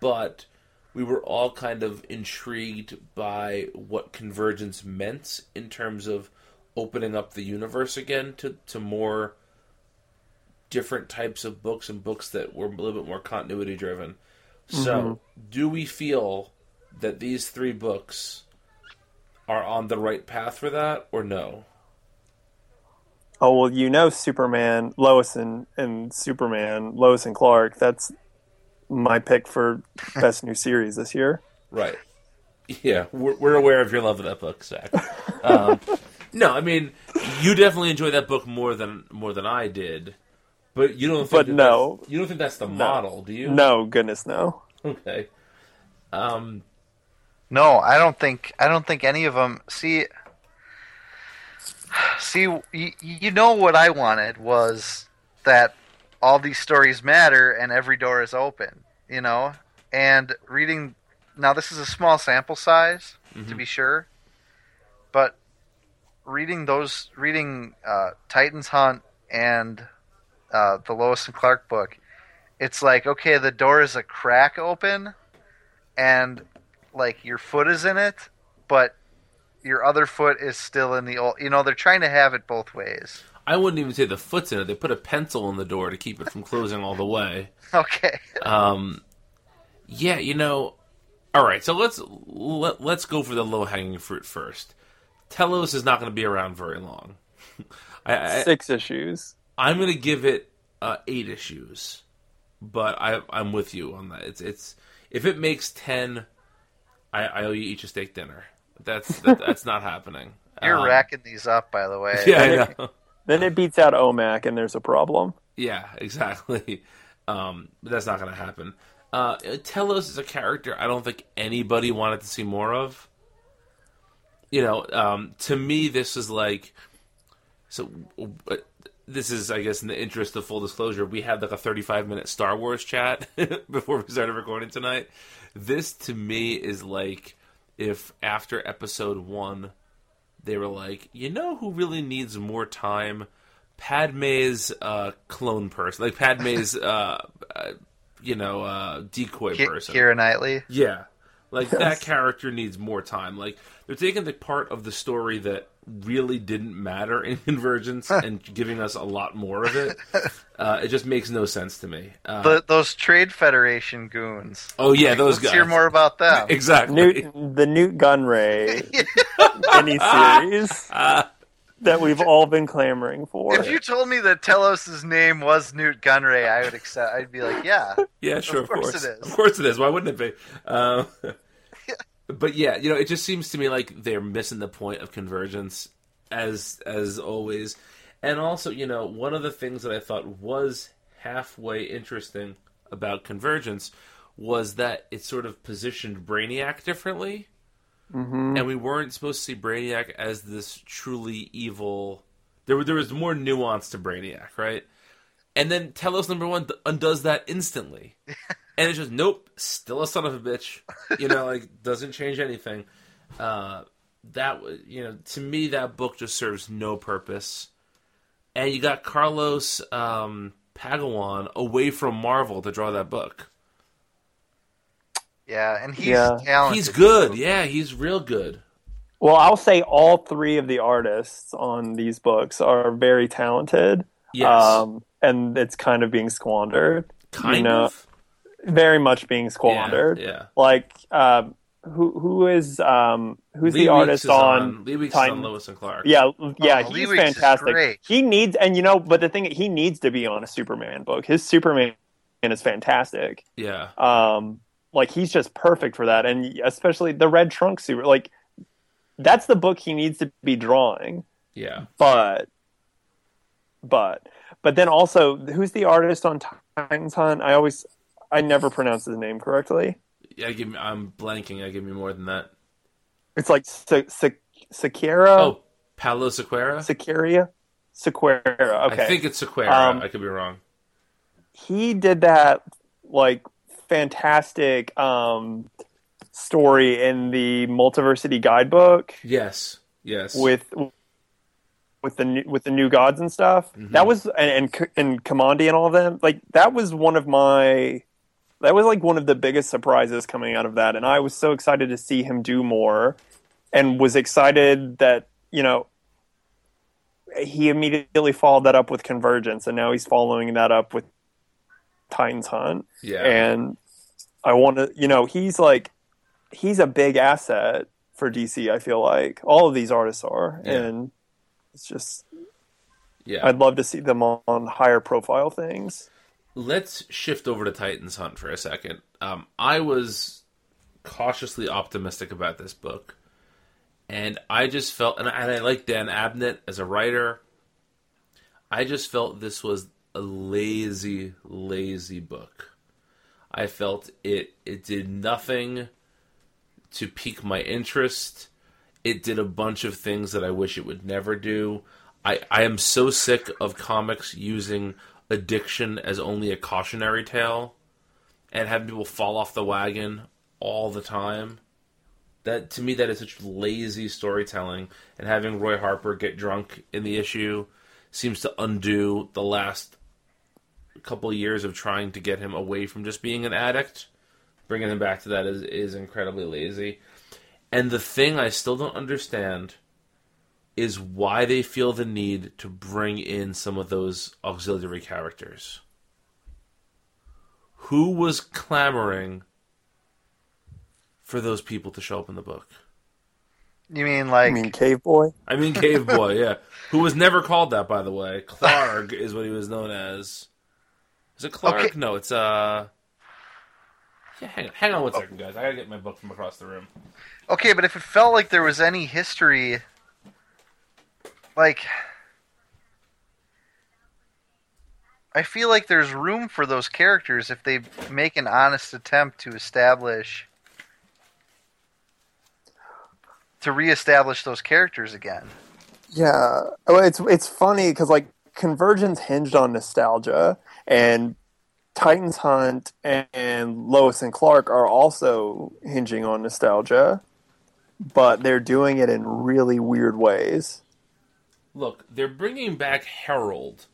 but we were all kind of intrigued by what Convergence meant in terms of opening up the universe again to, to more different types of books and books that were a little bit more continuity driven. So, mm-hmm. do we feel that these three books are on the right path for that or no? Oh well, you know Superman, Lois and, and Superman, Lois and Clark. That's my pick for best new series this year. Right. Yeah, we're, we're aware of your love of that book, Zach. Um, no, I mean, you definitely enjoy that book more than more than I did, but you don't. Think But that no. that's- you don't think that's the model, do you? No, goodness, no. Okay. Um. No, I don't think I don't think any of them. See, see, you, you know what I wanted was that all these stories matter and every door is open. You know, and reading now this is a small sample size to be sure, but reading those reading uh, Titans Hunt and uh, the Lois and Clark book, it's like okay, the door is a crack open, and like your foot is in it, but your other foot is still in the old. You know, they're trying to have it both ways. I wouldn't even say the foot's in it. They put a pencil in the door to keep it from closing all the way. Okay. Um, yeah, you know. All right, so let's let, let's go for the low hanging fruit first. Telos is not going to be around very long. I, I, Six issues. I'm going to give it uh, eight issues, but I, I'm with you on that. It's it's if it makes ten, I, I owe you each a steak dinner. That's that, that's not happening. You're Um, racking these up, by the way. Yeah, I know. Then it beats out OMAC, and there's a problem. Yeah, exactly. Um, but that's not going to happen. Uh, Telos is a character I don't think anybody wanted to see more of. You know, um, to me, this is like so. uh, This is, I guess, in the interest of full disclosure, we had like a 35 minute Star Wars chat before we started recording tonight. This to me is like if after episode one, they were like, you know who really needs more time? Padme's uh, clone person, like Padme's, uh, uh, you know, uh, decoy Ki- person. Keira Knightley. Yeah, like that character needs more time. Like they're taking the part of the story that really didn't matter in Convergence and giving us a lot more of it. Uh, it just makes no sense to me. Uh, The, those Trade Federation goons. oh yeah, those Let's guys. hear more about them. Exactly. Newt, the Nute Gunray miniseries Uh, that we've all been clamoring for. If you told me that Telos's name was Nute Gunray, I would accept. I'd be like, yeah. Yeah, sure, of, Of course course. it is. Of course it is. Why wouldn't it be? Um, but yeah, you know, it just seems to me like they're missing the point of convergence as as always. And also, you know, one of the things that I thought was halfway interesting about convergence was that it sort of positioned Brainiac differently. hmm And we weren't supposed to see Brainiac as this truly evil. There, there was more nuance to Brainiac, right? And then Telos number one undoes that instantly, and it's just nope, still a son of a bitch. You know, like doesn't change anything. Uh, that was, you know, to me that book just serves no purpose. And you got Carlos um, Pagulayan away from Marvel to draw that book. Yeah, and he's Yeah. talented. He's good. too. Yeah, he's real good. Well, I'll say all three of the artists on these books are very talented. Yes, Um, and it's kind of being squandered. kind you know, of. Very much being squandered. Yeah. Like, um, who who is um, who's Lee the Weeks artist is on? Lee Weeks Titan- on Lois and Clark. Yeah, yeah, Oh, Lee he's Weeks is fantastic. great. He needs, and you know, but the thing, he needs to be on a Superman book. His Superman is fantastic. yeah, Um, like he's just perfect for that, and especially the red trunk super. Like that's the book he needs to be drawing. yeah. But, but, but then also, who's the artist on Titans Hunt? I always, I never pronounce his name correctly. Yeah, give me. I'm blanking. I give me more than that. It's like Sakira, Oh, Paulo Siqueira. Sakiria, Siqueira. Okay, I think it's Siqueira. Um, I could be wrong. he did that like fantastic um story in the Multiversity Guidebook Yes. Yes. with with the new, with the new gods and stuff. Mhm. That was and and, and Kamandi and all of them. Like that was one of my that was like one of the biggest surprises coming out of that, and I was so excited to see him do more, and was excited that you know he immediately followed that up with Convergence, and now he's following that up with Titans Hunt yeah. and I want to, you know, he's like, he's a big asset for DC. I feel like all of these artists are, Yeah. and it's just, yeah. I'd love to see them on, higher profile things. Let's shift over to Titans Hunt for a second. Um, I was cautiously optimistic about this book, and I just felt, and I, and I like Dan Abnett as a writer. I just felt this was a lazy, lazy book. I felt it it did nothing to pique my interest. It did a bunch of things that I wish it would never do. I, I am so sick of comics using addiction as only a cautionary tale and having people fall off the wagon all the time. That to me that is such lazy storytelling and having Roy Harper get drunk in the issue seems to undo the last couple of years of trying to get him away from just being an addict. Bringing him back to that is, is incredibly lazy. And the thing I still don't understand is why they feel the need to bring in some of those auxiliary characters. Who was clamoring for those people to show up in the book? You mean like I like mean, Cave Boy. I mean, Cave Boy, yeah. Who was never called that, by the way. Clark is what he was known as. Is it Clark? Okay. No, it's, uh. Yeah, hang on, hang on one second, guys. I gotta get my book from across the room. Okay, but if it felt like there was any history, like I feel like there's room for those characters if they make an honest attempt to establish to reestablish those characters again. Yeah, it's it's funny because like Convergence hinged on nostalgia, and Titans Hunt and, and Lois and Clark are also hinging on nostalgia, but they're doing it in really weird ways. Look, they're bringing back Harold.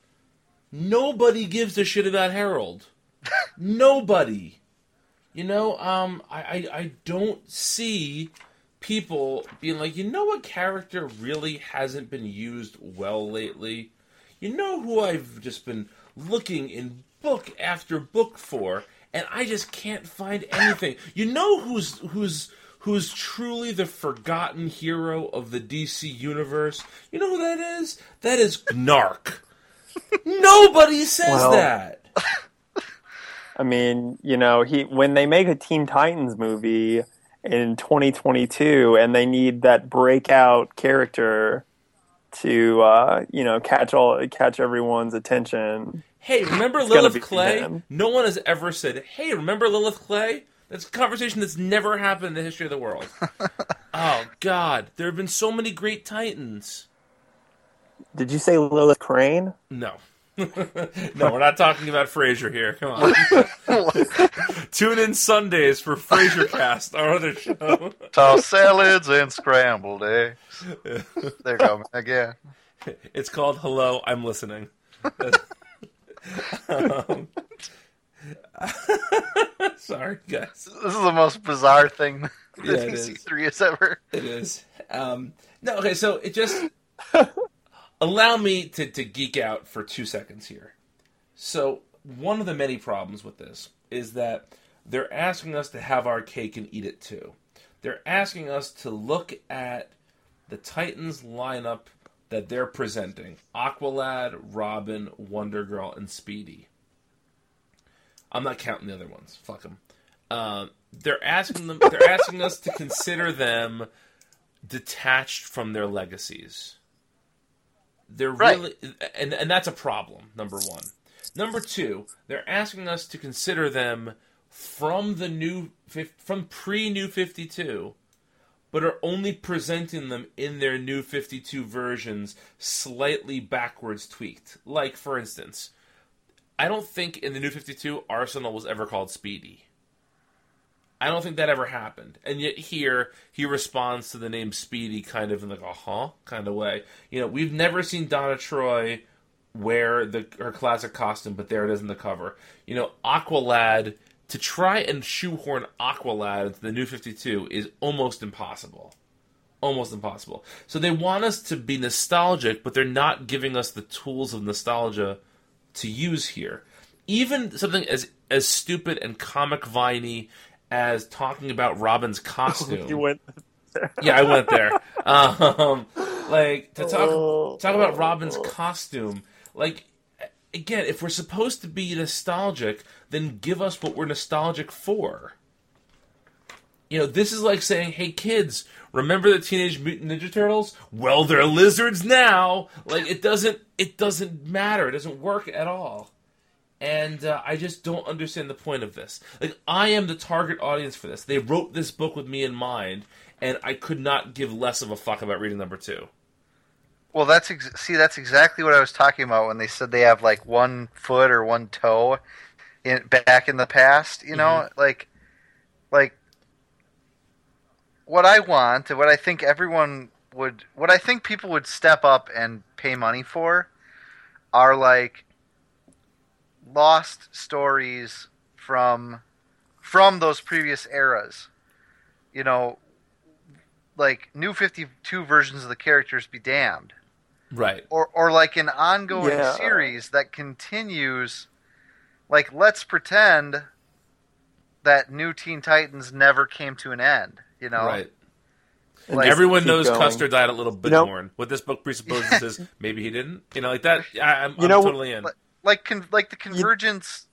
Nobody gives a shit about Harold. Nobody. You know, um, I, I, I don't see people being like, you know, what character really hasn't been used well lately. You know who I've just been looking in book after book for, and I just can't find anything. You know who's who's who's truly the forgotten hero of the DC universe? You know who that is? That is Gnarrk. Nobody says Well- that. I mean, you know, he when they make a Teen Titans movie in 2022 and they need that breakout character to uh, you know, catch all catch everyone's attention. Hey, remember Lilith Clay? him. No one has ever said, "Hey, remember Lilith Clay?" That's a conversation that's never happened in the history of the world. oh God, there have been so many great Titans. Did you say Lilith Crane? No. no, we're not talking about Frasier here. Come on. Tune in Sundays for Frasier Cast, our other show. Toss salads and scrambled eggs. They're coming again. It's called Hello, I'm Listening. um, Sorry, guys. This is the most bizarre thing that Yeah, it DC is. three has ever. It is. Um, no, okay, so it just allow me to, to geek out for two seconds here. So one of the many problems with this is that they're asking us to have our cake and eat it too. They're asking us to look at the Titans lineup that they're presenting: Aqualad, Robin, Wonder Girl, and Speedy. I'm not counting the other ones. Fuck them. Um, they're asking them. They're asking us to consider them detached from their legacies. They're Right. really, and and that's a problem. Number one. Number two, they're asking us to consider them from the new from pre New Fifty Two, but are only presenting them in their New Fifty Two versions slightly backwards tweaked. Like for instance, I don't think in the New Fifty Two Arsenal was ever called Speedy. I don't think that ever happened. And yet here he responds to the name Speedy kind of in like a huh kind of way. You know, we've never seen Donna Troy wear the her classic costume, but there it is in the cover. You know, Aqualad to try and shoehorn Aqualad into the new 52 is almost impossible. Almost impossible. So they want us to be nostalgic, but they're not giving us the tools of nostalgia to use here. Even something as as stupid and comic viney as talking about Robin's costume. You went. yeah, I went there. Um, like to talk Oh. talk about Robin's costume. Like again, if we're supposed to be nostalgic, then give us what we're nostalgic for. You know, this is like saying, "Hey kids, remember the Teenage Mutant Ninja Turtles? Well, they're lizards now." Like it doesn't it doesn't matter. It doesn't work at all. And uh, I just don't understand the point of this. Like I am the target audience for this. They wrote this book with me in mind, and I could not give less of a fuck about reading number two. Well, that's ex- see, that's exactly what I was talking about when they said they have like one foot or one toe in back in the past. You know, like, like what I want and what I think everyone would, what I think people would step up and pay money for, are like lost stories from from those previous eras. You know, like new 52 versions of the characters be damned Right. or or like an ongoing Yeah. series that continues like let's pretend that new teen titans never came to an end you know Right. Like, Everyone knows going. Custer died a little bit You know- more. What this book presupposes is maybe he didn't. You know, like that. I, I'm, You I'm totally in. like like, con- like the convergence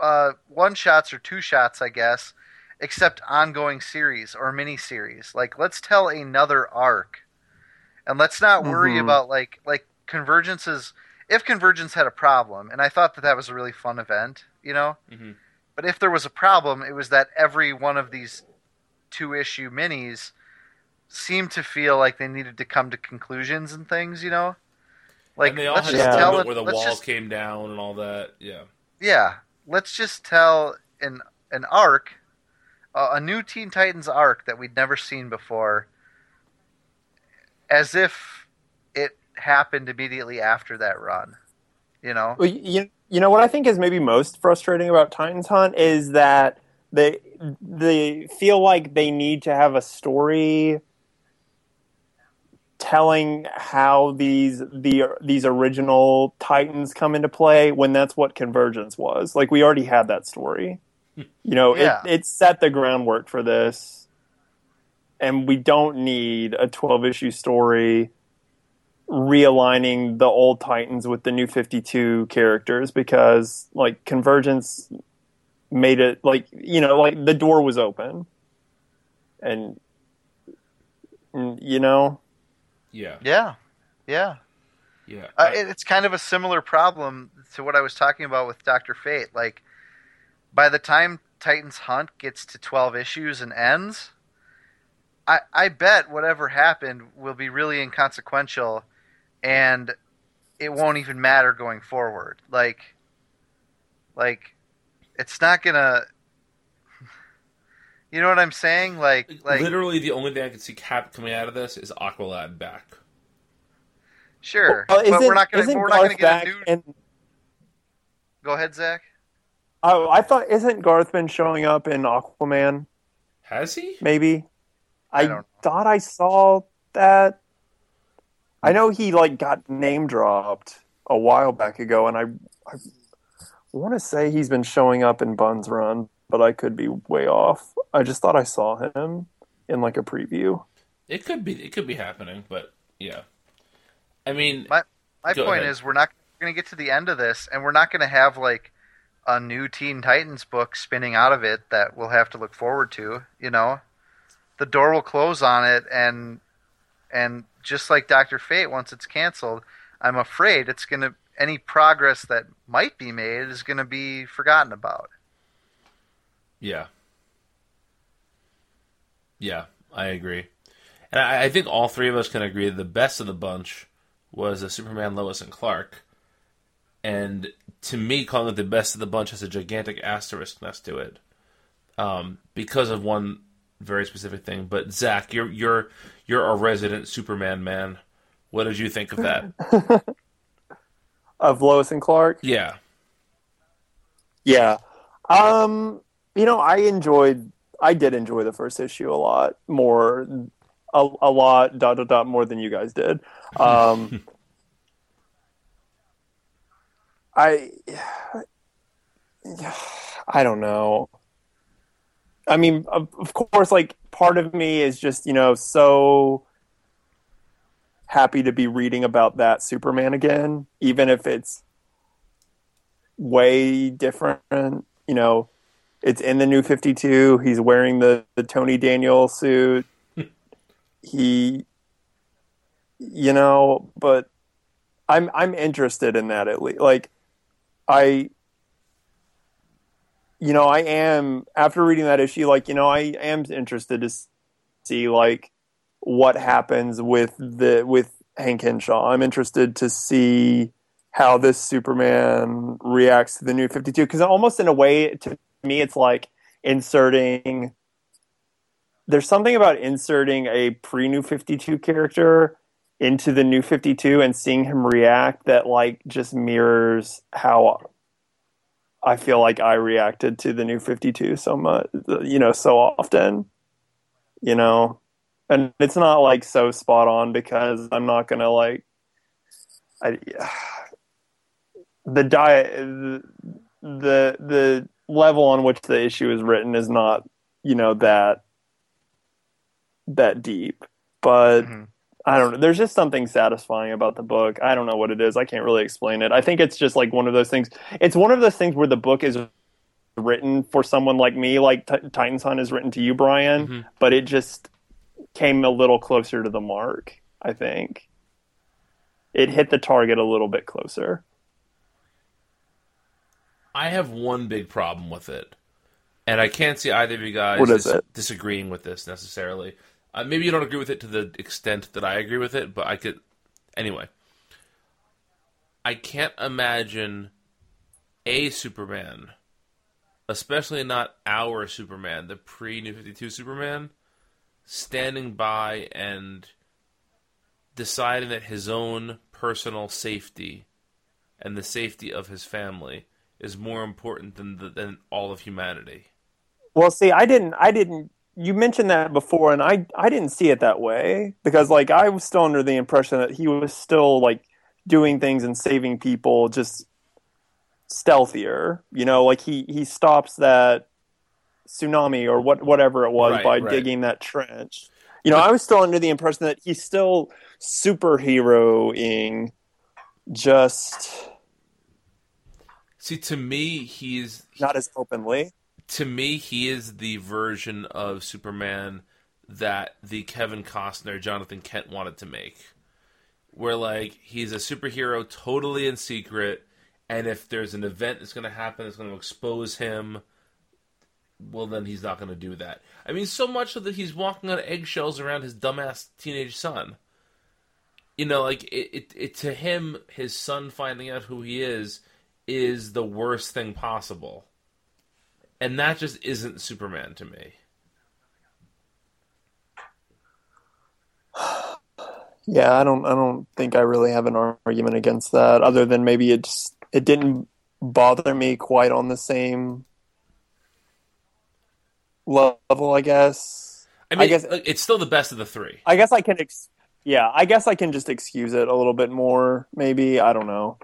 uh one shots or two shots i guess except ongoing series or mini series like let's tell another arc and let's not worry Mhm. about like like convergence is if convergence had a problem and i thought that that was a really fun event you know Mhm. but if there was a problem it was that every one of these two issue minis seemed to feel like they needed to come to conclusions and things you know like and they all let's had just this Yeah. tell moment it where the let's wall just came down and all that. Yeah. yeah, let's just tell an an arc, uh, a new Teen Titans arc that we'd never seen before, as if it happened immediately after that run. You know, Well, you, you know what I think is maybe most frustrating about Titans Hunt is that they they feel like they need to have a story telling how these the these original Titans come into play when that's what Convergence was. Like we already had that story. You know, Yeah. it it set the groundwork for this. And we don't need a 12 issue story realigning the old Titans with the new 52 characters because like Convergence made it like you know like the door was open and mm, you know Yeah. yeah, yeah. Yeah. Uh, I- it, it's kind of a similar problem to what I was talking about with Doctor Fate. Like, by the time Titans Hunt gets to twelve issues and ends, I I bet whatever happened will be really inconsequential, and it won't even matter going forward. Like, like, it's not gonna. You know what I'm saying? Like, like, Literally, the only thing I can see Cap coming out of this is Aqualad back. sure, Well, uh, but isn't- we're not gonna. isn't We're not gonna Garth get back a new. and Go ahead, Zach. Oh, I thought isn't Garth been showing up in Aquaman? Has he? Maybe. I, I thought I saw that. I know he like got name dropped a while back ago, and I I want to say he's been showing up in Bunn's Run, but I could be way off. I just thought I saw him in like a preview. It could be. It could be happening, but yeah. I mean, My my point ahead. is, we're not going to get to the end of this, and we're not going to have like a new Teen Titans book spinning out of it that we'll have to look forward to. You know, the door will close on it, and and just like Doctor Fate, once it's canceled, I'm afraid it's going to any progress that might be made is going to be forgotten about. yeah, yeah, I agree, and I, I think all three of us can agree that the best of the bunch was the Superman, Lois, and Clark. And to me, calling it the best of the bunch has a gigantic asterisk next to it, um, because of one very specific thing. But Zach, you're you're you're a resident Superman man. What did you think of that? Of Lois and Clark. yeah, Yeah. Um, you know, I enjoyed I did enjoy the first issue a lot more a, a lot dot dot dot more than you guys did. Um I I don't know. I mean, of, of course like part of me is just, you know, so happy to be reading about that Superman again, even if it's way different. You know, it's in the new 52. He's wearing the, the Tony Daniel suit. he, you know, but I'm I'm interested in that at least. Like, I, you know, I am after reading that issue. Like, you know, I am interested to see like what happens with the with Hank Henshaw. I'm interested to see how this Superman reacts to the new 52 because almost in a way to me it's like inserting there's something about inserting a pre-new 52 character into the new 52 and seeing him react that like just mirrors how I feel like I reacted to the new 52 so much you know so often you know and it's not like so spot on because I'm not going to like I the diet the the level on which the issue is written is not you know that that deep. But Mhm. i don't know there's just something satisfying about the book. I don't know what it is. I can't really explain it. I think it's just like one of those things. It's one of those things where the book is written for someone like me like T- Titans Hunt is written to you brian Mhm. but it just came a little closer to the mark i think it hit the target a little bit closer I have one big problem with it, and I can't see either of you guys dis- disagreeing with this necessarily. Uh, maybe you don't agree with it to the extent that I agree with it, but I could. Anyway, I can't imagine a Superman, especially not our Superman, the pre New Fifty Two Superman, standing by and deciding that his own personal safety and the safety of his family is more important than the, than all of humanity. Well, see, I didn't. I didn't. You mentioned that before, and I I didn't see it that way because like I was still under the impression that he was still like doing things and saving people just stealthier. You know, like he he stops that tsunami or what whatever it was Right, by right. digging that trench. You know, I was still under the impression that he's still superheroing, just See, to me, he's not as openly. to me he is the version of Superman that the Kevin Costner Jonathan Kent wanted to make. Where like he's a superhero totally in secret and if there's an event that's going to happen that's going to expose him well then he's not going to do that. I mean so much so that he's walking on eggshells around his dumbass teenage son. You know like it, it, it to him his son finding out who he is is the worst thing possible. And that just isn't Superman to me. Yeah, I don't I don't think I really have an argument against that other than maybe it just it didn't bother me quite on the same level. I guess. I mean, I guess- it's still the best of the three. I guess I can. Ex- yeah, I guess I can just excuse it a little bit more. Maybe I don't know.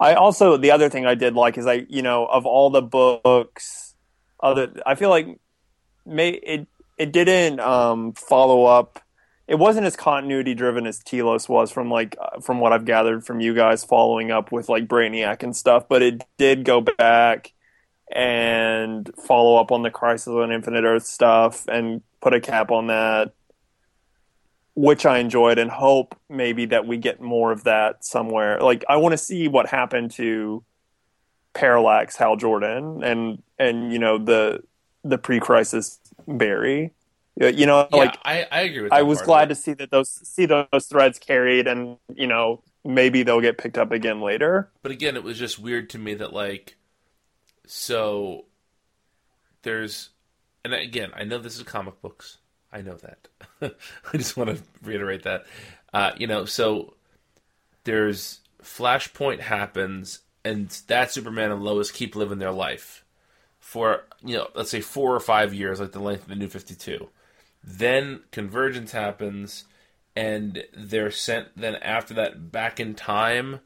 I also the other thing I did like is I you know of all the books, other I feel like may it it didn't um, follow up. It wasn't as continuity driven as Telos was from like uh, from what I've gathered from you guys following up with like Brainiac and stuff. But it did go back and follow up on the Crisis on Infinite Earth stuff and put a cap on that which I enjoyed and hope maybe that we get more of that somewhere. Like I want to see what happened to Parallax Hal Jordan and and you know the the pre-crisis Barry. You know, Yeah, like I, I agree with. I was glad to see that those see those threads carried and you know maybe they'll get picked up again later. But again, it was just weird to me that like, so there's, and again, I know this is comic books. I know that. I just want to reiterate that. Uh, you know, so there's Flashpoint happens, and that Superman and Lois keep living their life for you know, let's say four or five years, like the length of the New Fifty Two. Then Convergence happens, and they're sent then after that back in time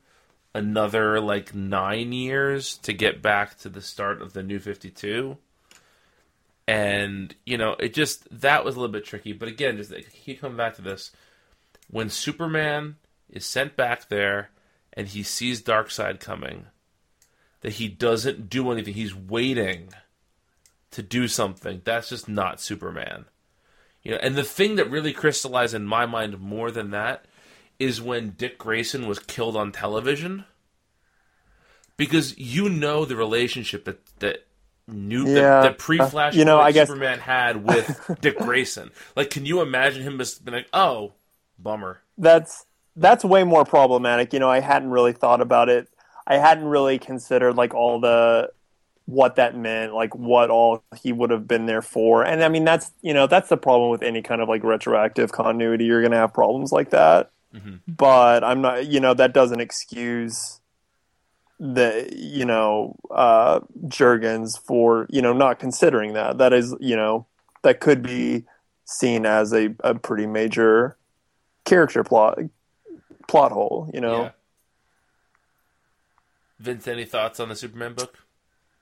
another like nine years to get back to the start of the new 52 and you know it just that was a little bit tricky. But again just keep coming back to this. When superman is sent back there and he sees darkseid coming that he doesn't do anything. He's waiting to do something. That's just not superman. You know and the thing that really crystallized in my mind more than that is when Dick Grayson was killed on television. Because you know the relationship that that new Yeah. that, pre Flash uh, You know, I guess- Superman had with Dick Grayson. Like, can you imagine him just being like, "Oh, bummer." that's that's way more problematic. You know, I hadn't really thought about it. I hadn't really considered like all the what that meant, like what all he would have been there for. And I mean, that's you know that's the problem with any kind of like retroactive continuity. You're going to have problems like that. But I'm not. You know, that doesn't excuse the you know uh Jurgens for you know not considering that. That is you know that could be seen as a, a pretty major character plot plot hole, you know. Yeah. Vince, any thoughts on the Superman book?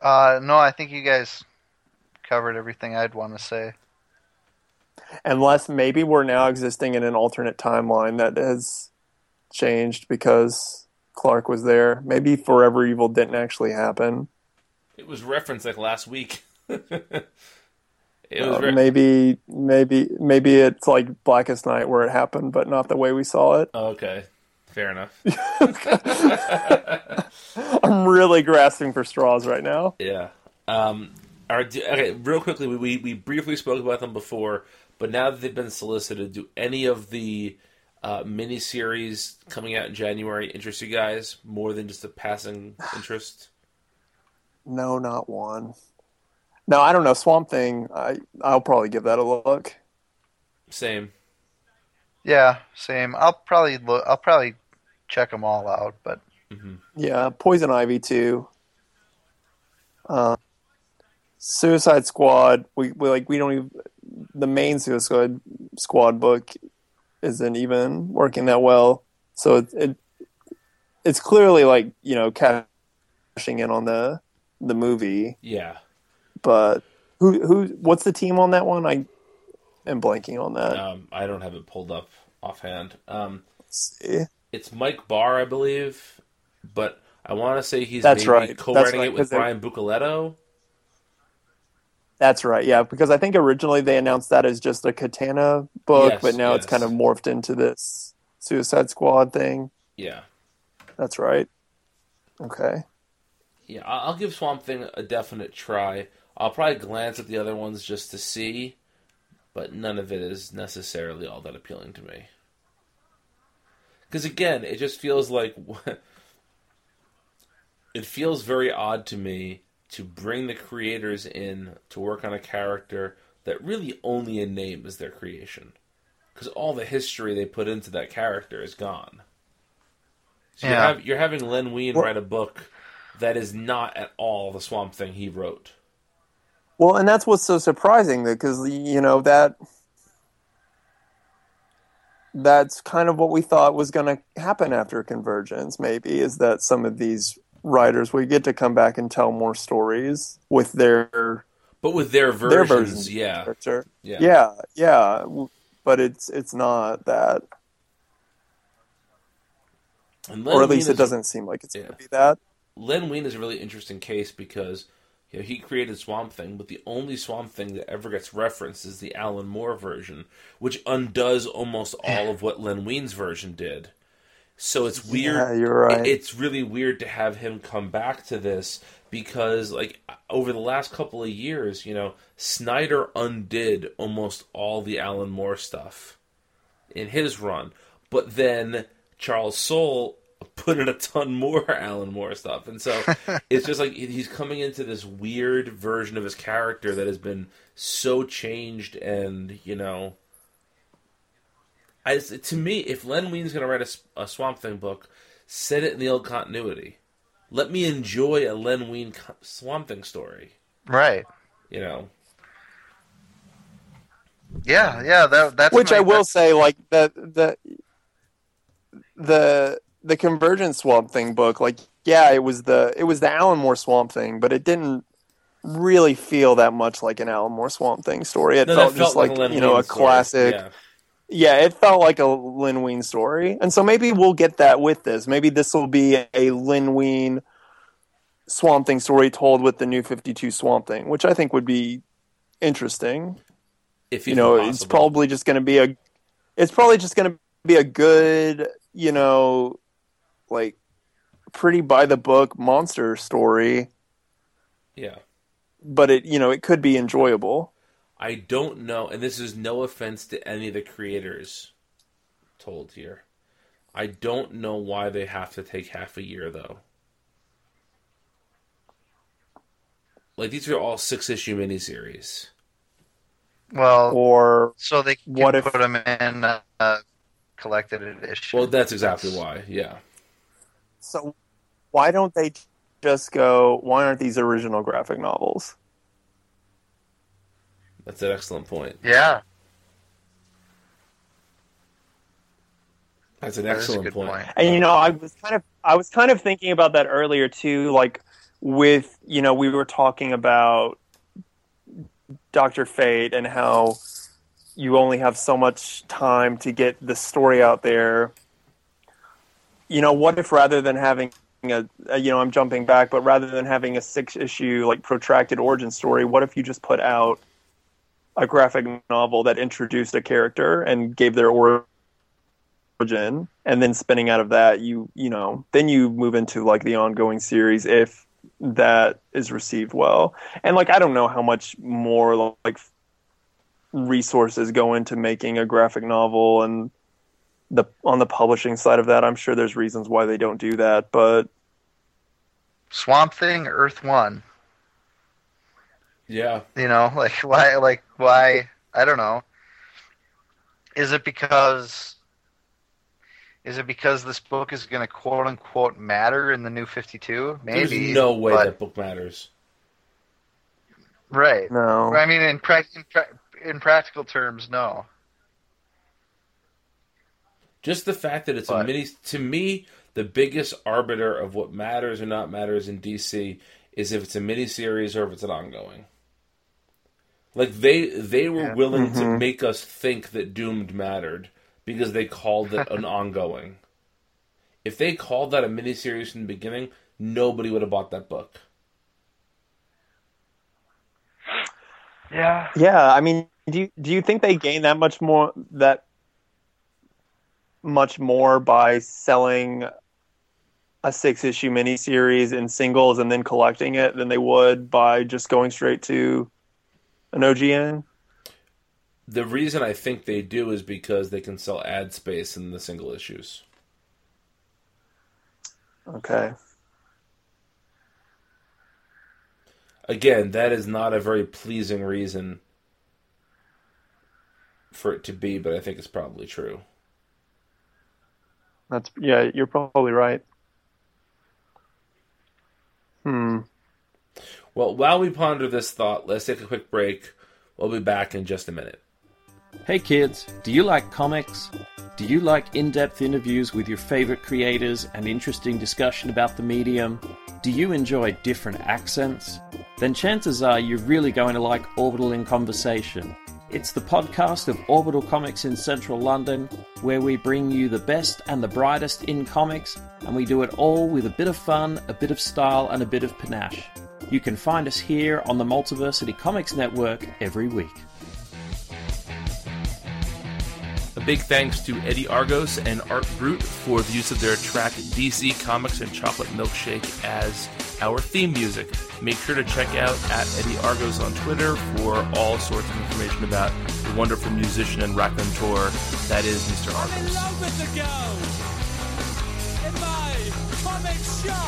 Uh, no, I think you guys covered everything I'd want to say. Unless maybe we're now existing in an alternate timeline that has changed because Clark was there. Maybe Forever Evil didn't actually happen. It was referenced like last week. it Uh, was re- maybe maybe maybe it's like Blackest Night where it happened, but not the way we saw it. oh, okay. Fair enough. I'm really grasping for straws right now. Yeah. Um, do, okay, real quickly, we, we, we briefly spoke about them before, but now that they've been solicited, do any of the uh, miniseries coming out in January interest you guys more than just a passing interest? No, not one. No, I don't know. Swamp Thing. I I'll probably give that a look. Same. Yeah, same. I'll probably look. I'll probably check them all out, but Yeah, Poison Ivy too. Uh, Suicide Squad. We, we like we don't even the main Suicide Squad book isn't even working that well. So it, it it's clearly like you know cashing in on the the movie. Yeah. But who who what's the team on that one? I am blanking on that. Um, I don't have it pulled up offhand. Um, it's Mike Barr, I believe, but I want to say he's That's maybe right. Co-writing right, it with Brian Buccellato. That's right, yeah, because I think originally they announced that as just a Katana book, Yes, but now it's kind of morphed into this Suicide Squad thing. Yeah. That's right. Okay. Yeah, I'll give Swamp Thing a definite try. I'll probably glance at the other ones just to see, but none of it is necessarily all that appealing to me. Because again, it just feels like it feels very odd to me to bring the creators in to work on a character that really only in name is their creation. Because all the history they put into that character is gone. So Yeah. you're, hav- you're having Len Wein Well- write a book that is not at all the Swamp Thing he wrote. Well, and that's what's so surprising, because you know that that's kind of what we thought was going to happen after Convergence. Maybe is that some of these writers we get to come back and tell more stories with their but with their versions, their versions yeah. Character. yeah, yeah, yeah. But it's it's not that, or at least it is- doesn't seem like it's Yeah. going to be that. Len Wein is a really interesting case because you know, he created Swamp Thing, but the only Swamp Thing that ever gets referenced is the Alan Moore version, which undoes almost all of what Len Wein's version did. So it's weird. Yeah, you're right. It's really weird to have him come back to this because, like, over the last couple of years, you know, Snyder undid almost all the Alan Moore stuff in his run, but then Charles Soule put in a ton more Alan Moore stuff, and so it's just like he's coming into this weird version of his character that has been so changed, and you know, I, to me, if Len Wein's going to write a Swamp Thing book, set it in the old continuity. Let me enjoy a Len Wein co- Swamp Thing story. Right. You know, Yeah, yeah. That, that's Which my- I will that's- say, like the the the the Convergent Swamp Thing book, like yeah, it was the it was the Alan Moore Swamp Thing, but it didn't really feel that much like an Alan Moore Swamp Thing story. It no, felt that just like, like you know a story. classic. Yeah. Yeah, it felt like a Len Wein story, and so maybe we'll get that with this. Maybe this will be a Len Wein Swamp Thing story told with the new Fifty Two Swamp Thing, which I think would be interesting If you know possible. it's probably just going to be a it's probably just going to be a good you know like pretty by the book monster story yeah. but it you know it could be enjoyable I don't know, and this is no offense to any of the creators told here. I don't know why they have to take half a year though. Like these are all six issue miniseries. Well, or so they can what if- put them in uh, collected edition. Well, that's exactly why. Yeah. so why don't they just go why aren't these original graphic novels That's an excellent point. Yeah, That's an that is a excellent point. point. And you know, I was kind of I was kind of thinking about that earlier too, like with you know, we were talking about Doctor Fate and how you only have so much time to get the story out there. You know, what if rather than having a, a you know, I'm jumping back, but rather than having a six issue like protracted origin story, what if you just put out a graphic novel that introduced a character and gave their origin origin and then spinning out of that you you know then you move into like the ongoing series if that is received well and like i don't know how much more like resources go into making a graphic novel and the on the publishing side of that i'm sure there's reasons why they don't do that but Swamp Thing, Earth One. Yeah. You know, like why? Like why? I don't know. Is it because? Is it because this book is going to quote unquote matter in the new Fifty Two? Maybe. There's no way but- that book matters. Right. no I mean, in, prac in, pra- in practical terms, no. Just the fact that it's a mini to me, the biggest arbiter of what matters or not matters in DC is if it's a miniseries or if it's an ongoing. Like they they were Yeah. willing to Mhm. make us think that Doomed mattered because they called it an ongoing. If they called that a miniseries from the beginning, nobody would have bought that book. Yeah. Yeah, I mean, do you, do you think they gain that much more that much more by selling a six issue miniseries in singles and then collecting it than they would by just going straight to an OGN? The reason I think they do is because they can sell ad space in the single issues. Okay. Again, that is not a very pleasing reason for it to be, but I think it's probably true. That's yeah, you're probably right. Hmm. Well, while we ponder this thought, let's take a quick break. We'll be back in just a minute. Hey kids, do you like comics? Do you like in depth interviews with your favorite creators and interesting discussion about the medium? Do you enjoy different accents? Then chances are you're really going to like Orbital in Conversation. It's the podcast of Orbital Comics in central London, where we bring you the best and the brightest in comics, and we do it all with a bit of fun, a bit of style, and a bit of panache. You can find us here on the Multiversity Comics Network every week. A big thanks to Eddie Argos and Art Brut for the use of their track DC Comics and Chocolate Milkshake as our theme music. Make sure to check out at Eddie Argos on Twitter for all sorts of information about the wonderful musician and raconteur that is Mr. I'm in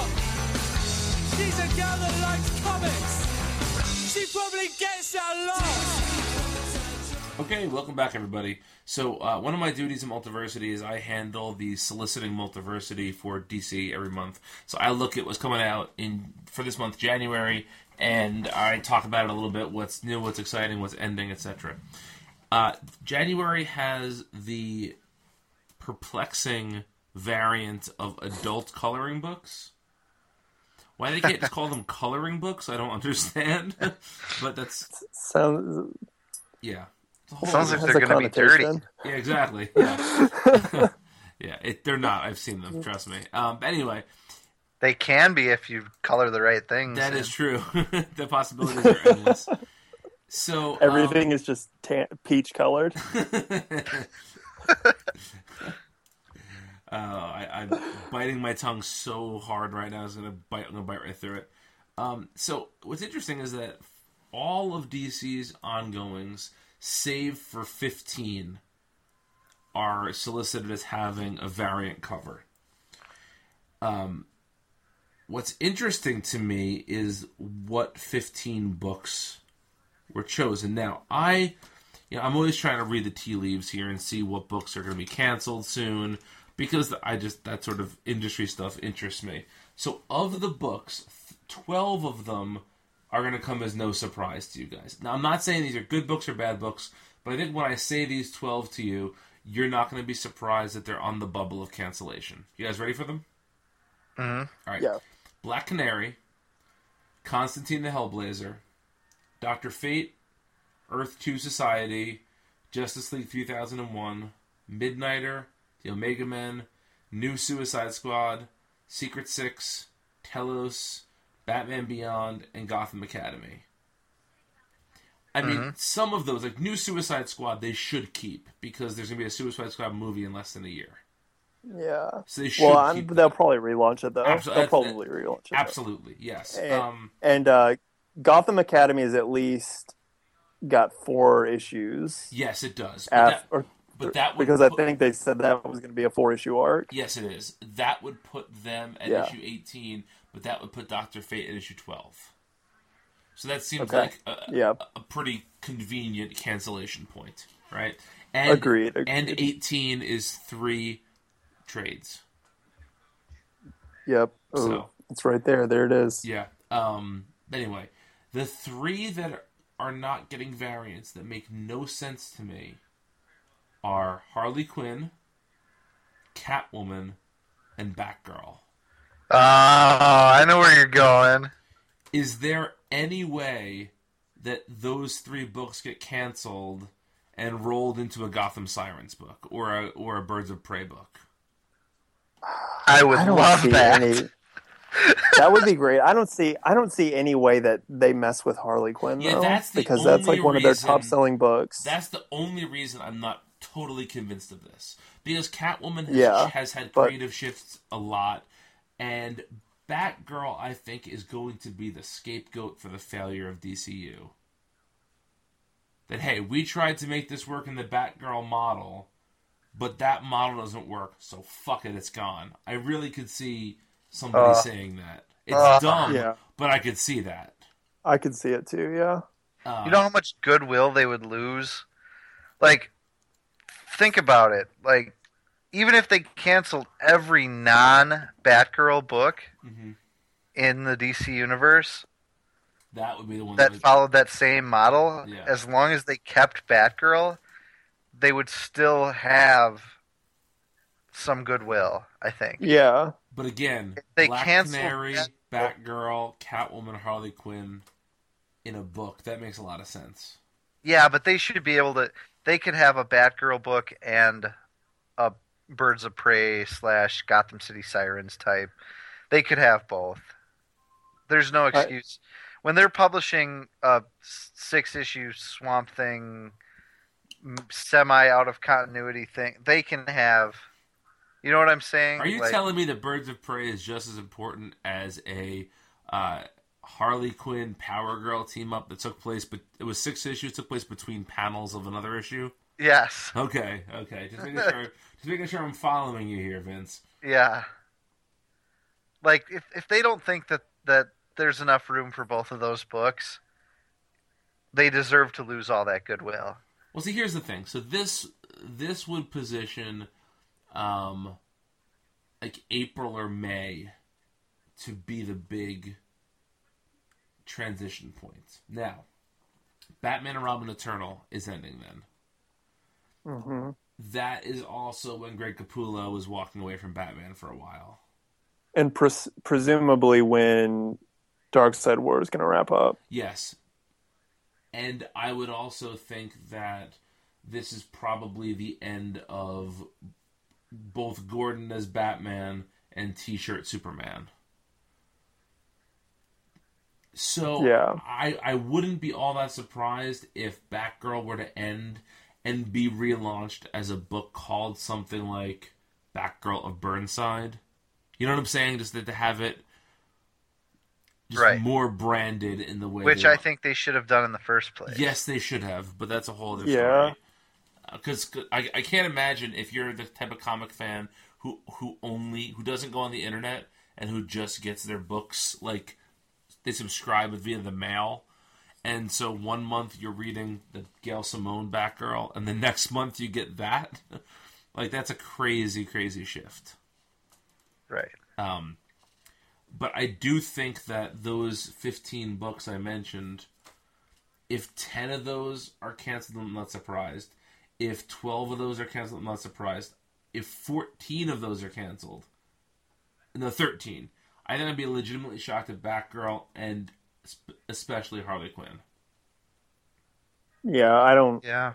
Argos. She's a girl that likes comics. She probably gets a lot. Okay, welcome back, everybody. So, uh, one of my duties in Multiversity is I handle the soliciting Multiversity for DC every month. So, I look at what's coming out in for this month, January, and I talk about it a little bit what's new, what's exciting, what's ending, etc. Uh, January has the perplexing variant of adult coloring books. Why they can't just call them coloring books, I don't understand. but that's, Sounds yeah. Whole Sounds like they're a going to be dirty. Yeah, exactly. Yeah, yeah. It, they're not. I've seen them. Trust me. Um, but anyway, They can be if you color the right things. that in. is true. the possibilities are endless. So um, Everything is just tan- peach colored. Uh, I, I'm biting my tongue so hard right now. I was gonna bite. I'm gonna bite right through it. Um, so what's interesting is that all of DC's ongoings, save for 15, are solicited as having a variant cover. Um, what's interesting to me is what 15 books were chosen. Now, I, you know, I'm always trying to read the tea leaves here and see what books are going to be canceled soon because I just that sort of industry stuff interests me. So, of the books, 12 of them are going to come as no surprise to you guys. Now, I'm not saying these are good books or bad books, but I think when I say these 12 to you, you're not going to be surprised that they're on the bubble of cancellation. You guys ready for them? Mhm. All right. Yeah. Black Canary, Constantine the Hellblazer, Doctor Fate, Earth Two Society, Justice League 3001, Midnighter, The Omega Men, New Suicide Squad, Secret Six, Telos, Batman Beyond, and Gotham Academy. I mean, some of those, like New Suicide Squad, they should keep because there's gonna be a Suicide Squad movie in less than a year. Yeah. So they should Well, I'm, keep. they'll probably relaunch it though. Abso- they'll that's- probably relaunch it. though. Absolutely, yes. And, Um, and uh, Gotham Academy is at least got four issues. yes, it does. But Af- that, or, but that would because I think they said that was going to be a four issue arc. Yes, it is. That would put them at Yeah. issue 18, but that would put Doctor Fate at issue 12. So that seems Okay. like a, Yeah. a pretty convenient cancellation point, right? And, Agreed, And 18 is three trades. Yep. Ooh, So- it's right there. There it is. Yeah. Um. Anyway, the three that are not getting variants that make no sense to me are Harley Quinn, Catwoman, and Batgirl. Oh, I know where you're going. Is there any way that those three books get canceled and rolled into a Gotham Sirens book or a or a Birds of Prey book? I would I don't love see that. any. that would be great. I don't see. I don't see any way that they mess with Harley Quinn Yeah, though, that's the because that's only like one of their top selling books. That's the only reason I'm not totally convinced of this because Catwoman has, Yeah, has had but- creative shifts a lot, and Batgirl I think is going to be the scapegoat for the failure of DCU. That hey, we tried to make this work in the Batgirl model, but that model doesn't work, so fuck it, it's gone. I really could see somebody Uh, saying that. It's uh, dumb, yeah. but I could see that. I could see it too. Yeah. Uh, You know how much goodwill they would lose? Like, think about it. Like, even if they canceled every non Batgirl book, Mhm. in the DC universe That would be the one that would- followed that same model, Yeah. as long as they kept Batgirl, they would still have some goodwill. I think. Yeah. But again, They Black canceled Canary, that- Batgirl, Catwoman, Harley Quinn in a book. That makes a lot of sense. Yeah, but they should be able to. They could have a Batgirl book and a Birds of Prey slash Gotham City Sirens type. They could have both. There's no excuse when they're publishing a six issue Swamp Thing semi out of continuity thing. They can have. You know what I'm saying? Are you Like- telling me that Birds of Prey is just as important as a uh, Harley Quinn Power Girl team up that took place? But it was six issues. Took place between panels of another issue. Yes. Okay, okay. Just making sure. just making sure I'm following you here, Vince. Yeah. Like if if they don't think that that there's enough room for both of those books, they deserve to lose all that goodwill. Well, see, here's the thing. So this this would position, um, like April or May, to be the big transition point. Now, Batman and Robin Eternal is ending then. hmm That is also when Greg Capullo was walking away from Batman for a while. And pres- presumably when Darkseid War is going to wrap up. Yes. And I would also think that this is probably the end of both Gordon as Batman and T shirt Superman. So Yeah. I, I wouldn't be all that surprised if Batgirl were to end and be relaunched as a book called something like Batgirl of Burnside. You know what I'm saying? Just that to have it just Right. more branded in the way Which they I think they should have done in the first place. Yes, they should have, but that's a whole other Yeah. story. Uh, because I, I can't imagine if you're the type of comic fan who who only who doesn't go on the internet and who just gets their books like they subscribe via the mail, and so one month you're reading the Gail Simone Batgirl, and the next month you get that. like that's a crazy, crazy shift. Right. Um, but I do think that those 15 books I mentioned, if 10 of those are canceled, I'm not surprised. If 12 of those are canceled, I'm not surprised. If 14 of those are canceled, no, 13, I think I'd be legitimately shocked at Batgirl and especially Harley Quinn. Yeah, I don't. Yeah.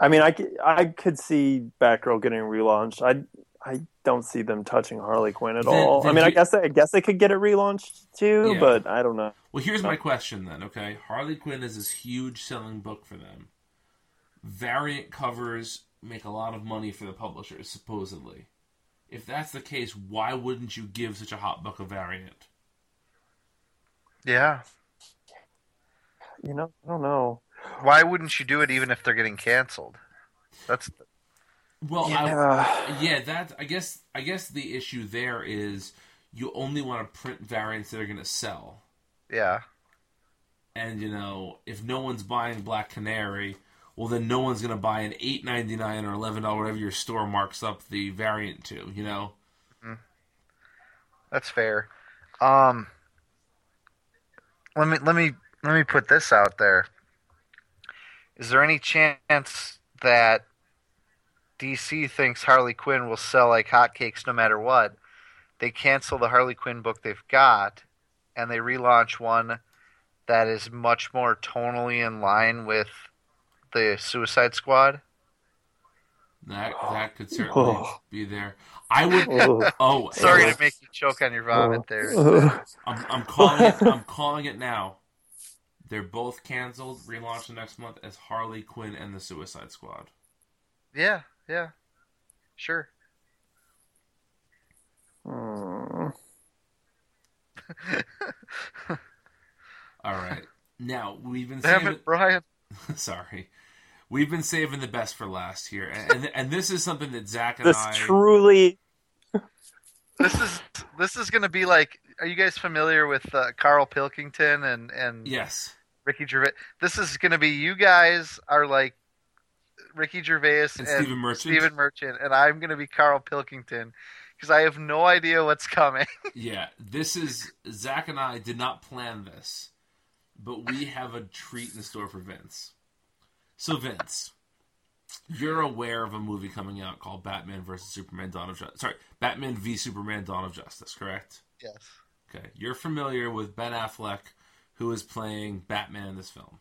I mean, I could, I could see Batgirl getting relaunched. I I don't see them touching Harley Quinn at Then- all. then I mean, I guess I guess they could get it relaunched too, Yeah. but I don't know. Well, here's my question then, okay? Harley Quinn is this huge selling book for them. Variant covers make a lot of money for the publishers, supposedly. If that's the case, why wouldn't you give such a hot book a variant? Yeah. You know, I don't know. Why wouldn't you do it even if they're getting canceled? That's Well, I, Yeah. yeah, that I guess I guess the issue there is you only want to print variants that are going to sell. yeah. And you know, if no one's buying Black Canary, well then no one's going to buy an eight ninety nine or eleven dollar whatever your store marks up the variant to. You know. That's fair. Um, let me let me let me put this out there. Is there any chance that DC thinks Harley Quinn will sell like hotcakes no matter what? They cancel the Harley Quinn book they've got, and they relaunch one that is much more tonally in line with the Suicide Squad. That that could certainly Oh. be there. I would. Ugh. Oh, Sorry Alex, to make you choke on your vomit there. I'm, I'm calling it. I'm calling it now. They're both canceled. Relaunched next month as Harley Quinn and the Suicide Squad. Yeah, yeah, sure. Hmm. All right. Now we've been Damn saving. it, Brian. Sorry, we've been saving the best for last here, and and, and this is something that Zach and This I. truly. this is this is gonna be like are you guys familiar with uh, Carl Pilkington and and Yes. Ricky Gervais? This is gonna be you guys are like Ricky Gervais And and, Stephen Merchant? Stephen Merchant, and I'm gonna be Carl Pilkington because I have no idea what's coming. Yeah, this is Zach and I did not plan this, but we have a treat in store for Vince. So Vince, you're aware of a movie coming out called Batman vs Superman: Dawn of Justice. Sorry, Batman v Superman: Dawn of Justice. Correct? yes. Okay, you're familiar with Ben Affleck, who is playing Batman in this film.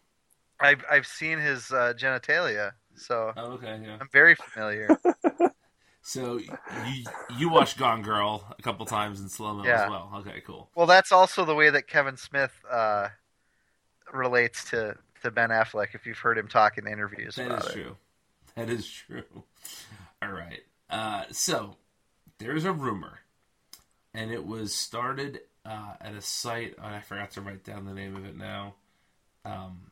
I've I've seen his uh, genitalia, so Oh, okay, yeah. I'm very familiar. So you you watched Gone Girl a couple times in slow mo Yeah. as well. Okay, cool. well, that's also the way that Kevin Smith uh, relates to, to Ben Affleck. If you've heard him talk in interviews That about is it. true. That is true. All right. Uh, so there's a rumor, and it was started uh, at a site. oh, I forgot to write down the name of it now. Um,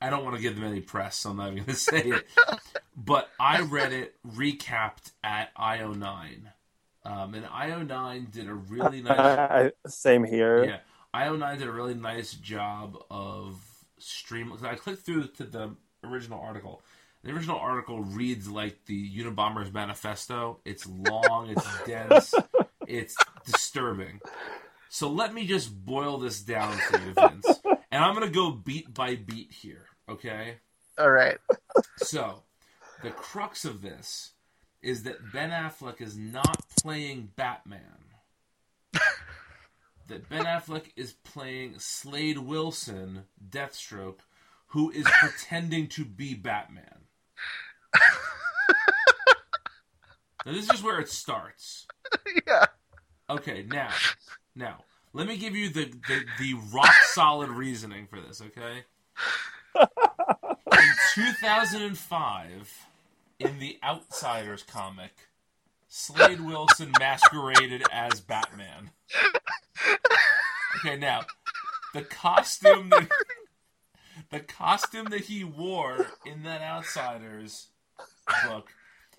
I don't want to give them any press, so I'm not even going to say it. but I read it recapped at IO9. Um, and IO9 did a really nice same here. yeah, IO9 did a really nice job of stream. 'cause I clicked through to the original article. The original article reads like the Unabomber's manifesto. It's long, it's dense, it's disturbing. So let me just boil this down for you, Vince. And I'm going to go beat by beat here, okay? All right. So, the crux of this is that Ben Affleck is not playing Batman. that Ben Affleck is playing Slade Wilson, Deathstroke, who is pretending to be Batman. now, this is where it starts. yeah. Okay, now, now, let me give you the, the, the rock solid reasoning for this, okay? In 2005, in the Outsiders comic, Slade Wilson masqueraded as Batman. Okay, now, the costume that the costume that he wore in that Outsiders book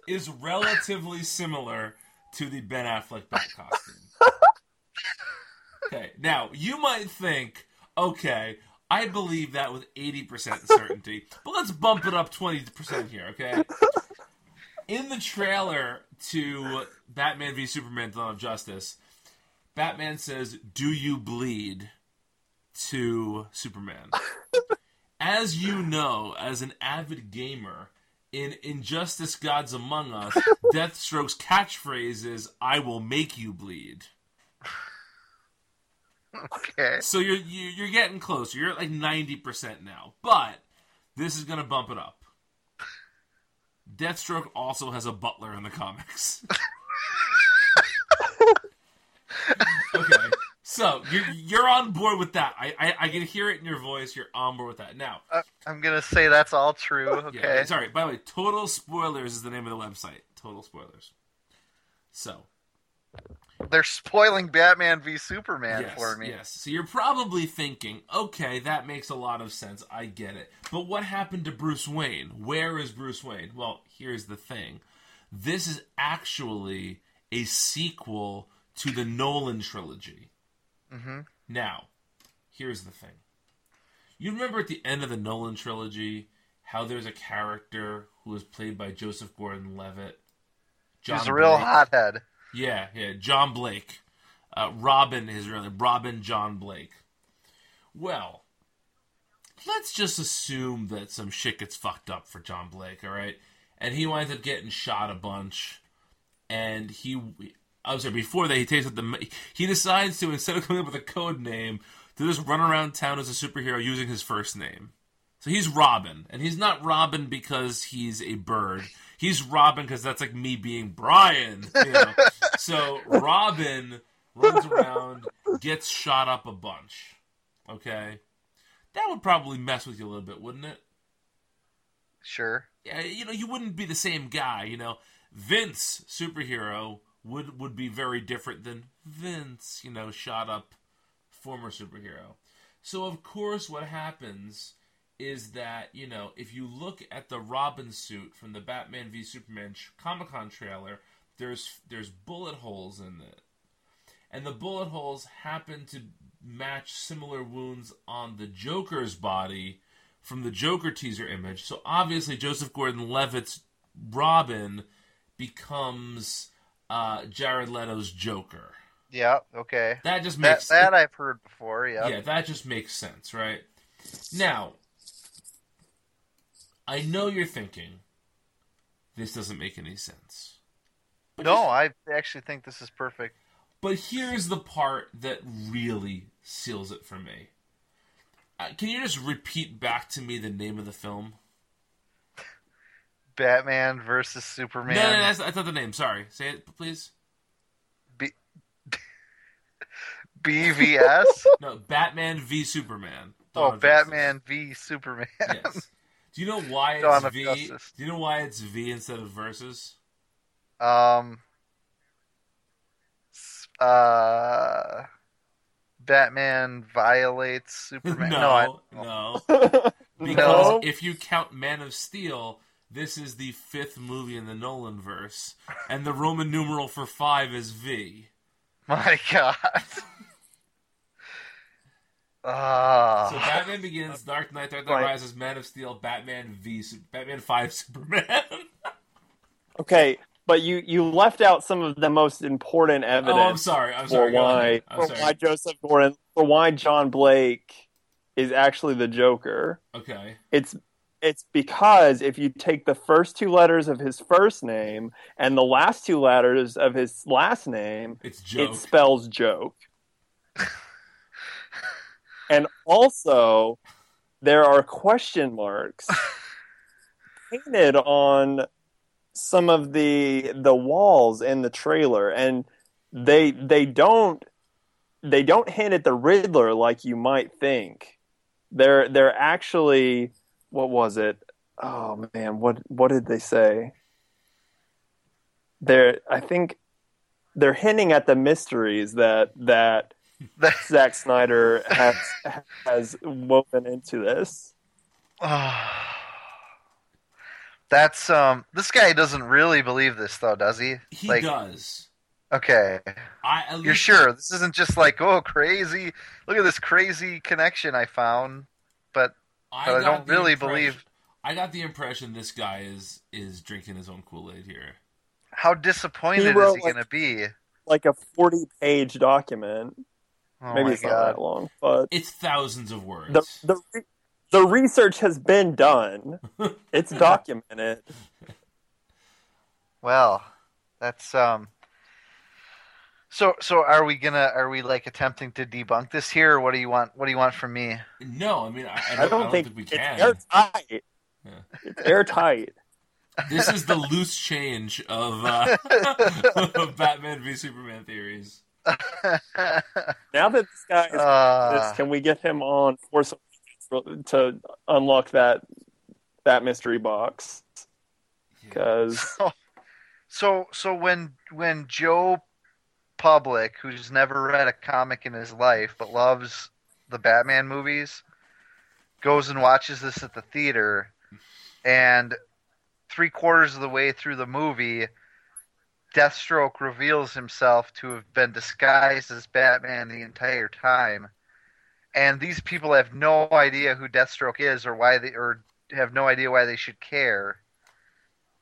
is relatively similar to the Ben Affleck Bat costume. Okay, now you might think, okay, I believe that with 80% certainty, but let's bump it up 20% here, okay? In the trailer to Batman v Superman Dawn of Justice, Batman says, Do you bleed? to Superman. As you know, as an avid gamer, in Injustice Gods Among Us, Deathstroke's catchphrase is, I will make you bleed. Okay. So you're you- you're getting closer. You're at like ninety percent now, but this is gonna bump it up. Deathstroke also has a butler in the comics. okay, so you're you're on board with that. I, I I can hear it in your voice. You're on board with that now. Uh, I'm gonna say that's all true. Okay. Yeah, sorry. By the way, Total Spoilers is the name of the website. Total Spoilers. So They're spoiling Batman v Superman yes, for me. Yes. So you're probably thinking, okay, that makes a lot of sense. I get it. But what happened to Bruce Wayne? Where is Bruce Wayne? Well, here's the thing. This is actually a sequel to the Nolan trilogy. hmm Now, here's the thing. You remember at the end of the Nolan trilogy how there's a character who was played by Joseph Gordon-Levitt. He's a real Blake? hothead. Yeah, yeah, John Blake. Uh, Robin is really Robin John Blake. Well, let's just assume that some shit gets fucked up for John Blake, all right? And he winds up getting shot a bunch. And he, I'm sorry, before that, he takes up the, he decides to instead of coming up with a code name, to just run around town as a superhero using his first name. So he's Robin, and he's not Robin because he's a bird. He's Robin because that's like me being Brian. You know? so Robin runs around, gets shot up a bunch. Okay, that would probably mess with you a little bit, wouldn't it? Sure. Yeah, you know, you wouldn't be the same guy. You know, Vince superhero would would be very different than Vince. You know, shot up former superhero. So of course, what happens is that you know if you look at the Robin suit from the Batman v Superman Comic Con trailer, there's there's bullet holes in it, and the bullet holes happen to match similar wounds on the Joker's body from the Joker teaser image. So obviously, Joseph Gordon-Levitt's Robin becomes uh, Jared Leto's Joker. Yeah. Okay. That just That makes that I've heard before. Yeah. yeah, that just makes sense, right? Now, I know you're thinking this doesn't make any sense. But No, I actually think this is perfect. But here's the part that really seals it for me. Uh, can you just repeat back to me the name of the film? Batman versus Superman. No, no, that's, that's not the name. Sorry. Say it, please. BVS. No, Batman v Superman. oh, Dawn Batman v Superman. Yes. Do you know why Dawn it's of V? Justice. Do you know why it's V instead of versus? Um. Uh. Batman violates Superman. no, no, I, no. no. Because if you count Man of Steel, this is the fifth movie in the Nolan verse, and the Roman numeral for five is V. my God. Ah. So Batman Begins, Dark Knight, Dark Knight Right. Rises, Man of Steel, Batman V, Batman Five, Superman. Okay, but you you left out some of the most important evidence. oh, I'm sorry. I'm sorry. Go why. I'm for sorry. why Joseph Gordon for why John Blake is actually the Joker. Okay. It's it's because if you take the first two letters of his first name and the last two letters of his last name, It's joke. it spells joke. and also, there are question marks painted on some of the the walls in the trailer, and they they don't they don't hint at the Riddler like you might think. They're they're actually what was it? Oh man, what what did they say? They're I think they're hinting at the mysteries that that Zack Snyder has has woven into this. That's um. This guy doesn't really believe this, though, does he? He like, does. okay, I at you're least- sure this isn't just like, oh, crazy. Look at this crazy connection I found. But I, but I don't really believe- I got the impression this guy is is drinking his own Kool Aid here. how disappointed He is he like- going to be? Like a forty page document. Oh Maybe my it's not that long, but It's thousands of words. the the the research has been done. It's documented. Well, that's um. So so are we gonna are we like attempting to debunk this here? Or what do you want? What do you want from me? no, I mean I, I, I don't, don't, think, we it's can. airtight. Yeah. It's airtight. This is the loose change of, uh, of Batman v Superman theories. Now that this guy is Uh, this, can we get him on Force to unlock that that mystery box? Because so so when when Joe Public, who's never read a comic in his life but loves the Batman movies, goes and watches this at the theater, and three quarters of the way through the movie, Deathstroke reveals himself to have been disguised as Batman the entire time. And these people have no idea who Deathstroke is or why they or have no idea why they should care.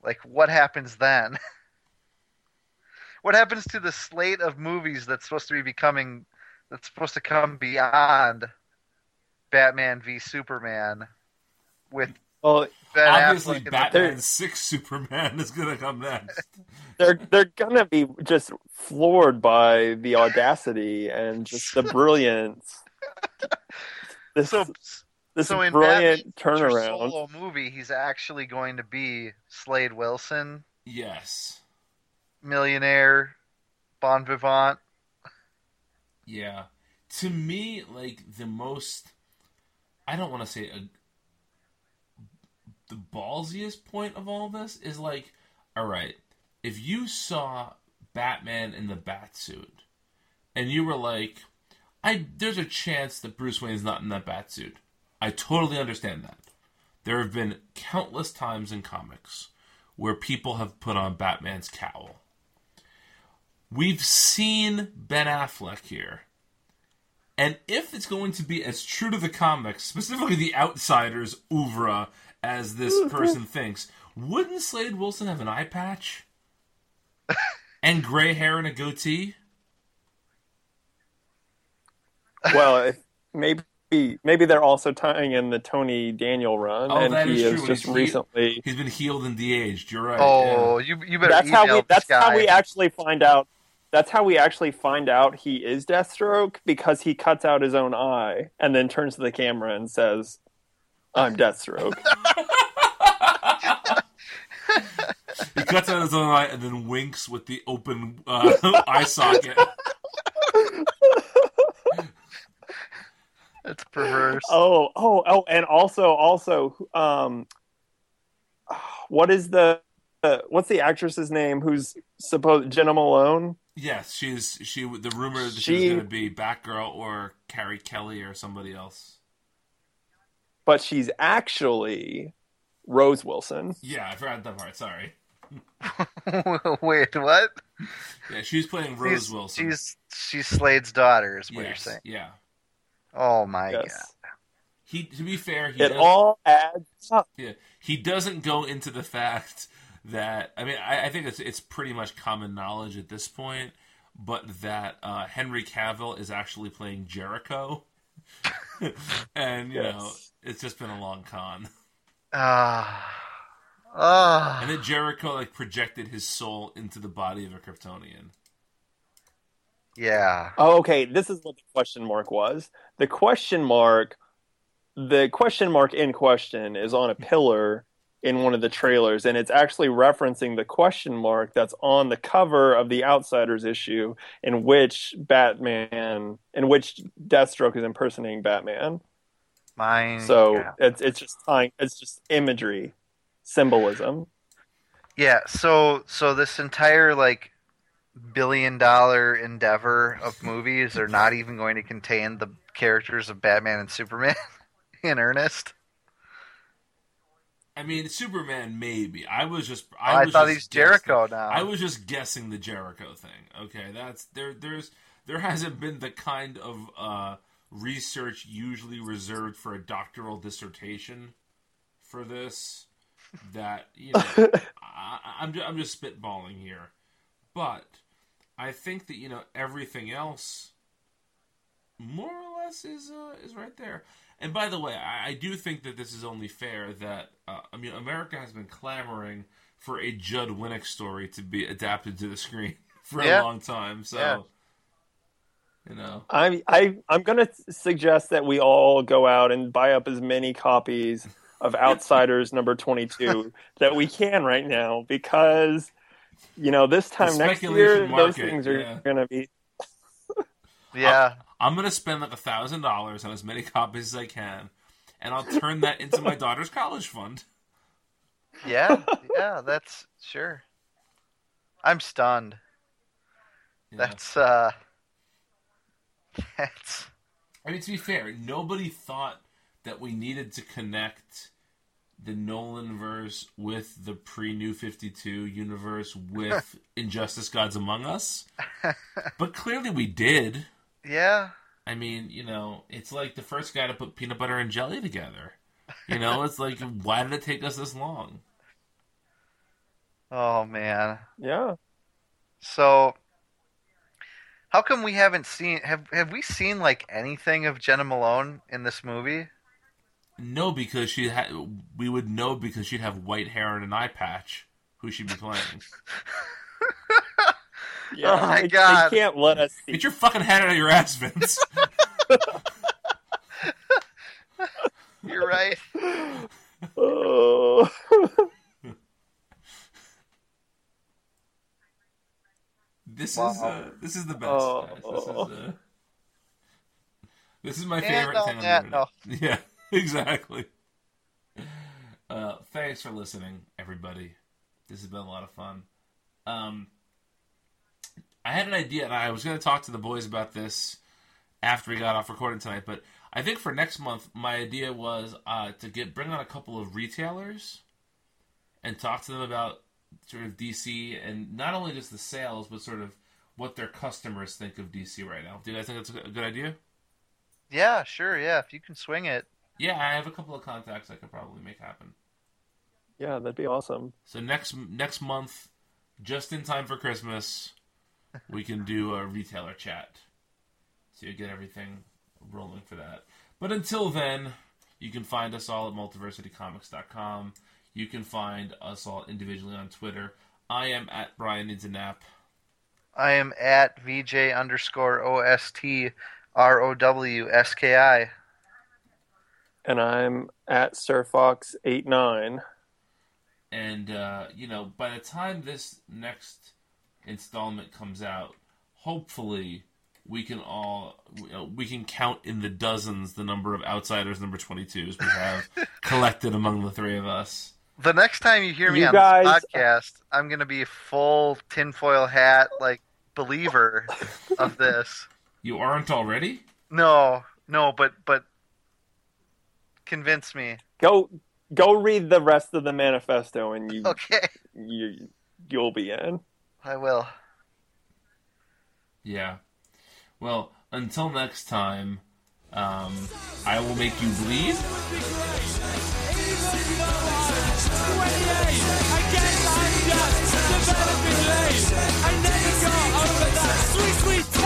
Like what happens then? what happens to the slate of movies that's supposed to be becoming that's supposed to come beyond Batman v Superman with well, Ben Obviously, Affleck and Batman Six Superman is going to come next. they're they're gonna be just floored by the audacity and just the brilliance. This so this so in brilliant Batman's future turnaround. solo movie, he's actually going to be Slade Wilson, Yes. millionaire, bon vivant. Yeah. To me, like the most, I don't want to say a, the ballsiest point of all this is like, all right, if you saw Batman in the bat suit, and you were like, I there's a chance that Bruce Wayne's not in that bat suit. I totally understand that. There have been countless times in comics where people have put on Batman's cowl. We've seen Ben Affleck here. And if it's going to be as true to the comics, specifically the Outsiders oeuvre, as this mm, person thinks, wouldn't Slade Wilson have an eye patch? and gray hair and a goatee. well, if, maybe maybe they're also tying in the Tony Daniel run, Oh, and that he is is just He's- recently. He's been healed and de-aged. You're right. Oh, yeah. you you better That's how we. That's this how we actually find out. That's how we actually find out he is Deathstroke because he cuts out his own eye and then turns to the camera and says, "I'm Deathstroke." He cuts out his own eye and then winks with the open uh, eye socket. That's perverse. oh, oh, oh, and also, also, um, what is the uh, what's the actress's name who's supposed Jena Malone? Yes, she's she. The rumor that she, She- was going to be Batgirl or Carrie Kelly or somebody else. But she's actually Rose Wilson. Yeah, I forgot that part. Sorry. Wait, what? Yeah, she's playing Rose she's, Wilson. She's she's Slade's daughter, is what yes, you're saying. yeah. Oh my Yes, god. He to be fair, he it does, all adds up. yeah, he doesn't go into the fact that I mean I, I think it's it's pretty much common knowledge at this point, but that uh, Henry Cavill is actually playing Jericho, and you know Yes. It's just been a long con, Ah. Ah. and then Jericho like projected his soul into the body of a Kryptonian. yeah. Oh, okay. This is what the question mark was. The question mark, the question mark in question is on a pillar in one of the trailers, and it's actually referencing the question mark that's on the cover of the Outsiders issue, in which Batman, in which Deathstroke is impersonating Batman. My So God. it's it's just tying, it's just imagery, symbolism. Yeah, so so this entire like billion dollar endeavor of movies are not even going to contain the characters of Batman and Superman in earnest. I mean, Superman maybe. I was just I, I, was thought just he's Jericho guessing. now. I was just guessing the Jericho thing. Okay, that's there. There's there hasn't been the kind of uh, research usually reserved for a doctoral dissertation for this. That you know, I, I'm just, I'm just spitballing here, but I think that you know everything else more or less is uh, is right there. And by the way, I, I do think that this is only fair that uh, I mean America has been clamoring for a Judd Winick story to be adapted to the screen for Yeah. a long time. So Yeah. You know, I I I'm gonna suggest that we all go out and buy up as many copies of Outsiders number 22 that we can right now because you know this time next year speculation those things are yeah. gonna be yeah. I'm gonna spend like a thousand dollars on as many copies as I can, and I'll turn that into my daughter's college fund. Yeah. Yeah, that's sure. I'm stunned. Yeah. That's uh that's I mean, to be fair, nobody thought that we needed to connect the Nolan verse with the pre New 52 universe with Injustice Gods Among Us. But clearly we did. yeah. I mean, you know, it's like the first guy to put peanut butter and jelly together. You know, it's like, why did it take us this long? Oh man. yeah So how come we haven't seen have have we seen like anything of Jena Malone in this movie? No, because she had. We would know because she'd have white hair and an eye patch. Who she'd be playing? yeah Oh my they, God. they can't let us see Get your fucking head out of your ass, Vince. You're right. oh. This is uh, this is the best. Oh. guys. This is uh, this is my And favorite on thing on that the internet. Yeah, exactly. Uh, thanks for listening, everybody. This has been a lot of fun. Um, I had an idea, and I was going to talk to the boys about this after we got off recording tonight. But I think for next month, my idea was uh, to get bring on a couple of retailers and talk to them about sort of DC and not only just the sales, but sort of what their customers think of DC right now. Do you guys think that's a good idea? Yeah, sure, yeah. If you can swing it. Yeah, I have a couple of contacts I could probably make happen. yeah that'd be awesome So next next month, just in time for Christmas, we can do a retailer chat. So you get everything rolling for that. But until then, you can find us all at multiversitycomics.com. You can find us all individually on Twitter. I am at Brian Needs a Nap. I am at VJ underscore O S T R O W S K I. And I'm at SirFox89. And, uh, you know, by the time this next installment comes out, hopefully we can all you know, we can count in the dozens the number of outsiders number 22s we have collected among the three of us The next time you hear me You on guys- this podcast, I'm gonna be full tinfoil hat like believer of this. you aren't already No, no, but but convince me. Go go read the rest of the manifesto and you, Okay, you you'll be in. I will. yeah well until next time um, i will make you bleed I guess I just. I never got over that sweet, sweet.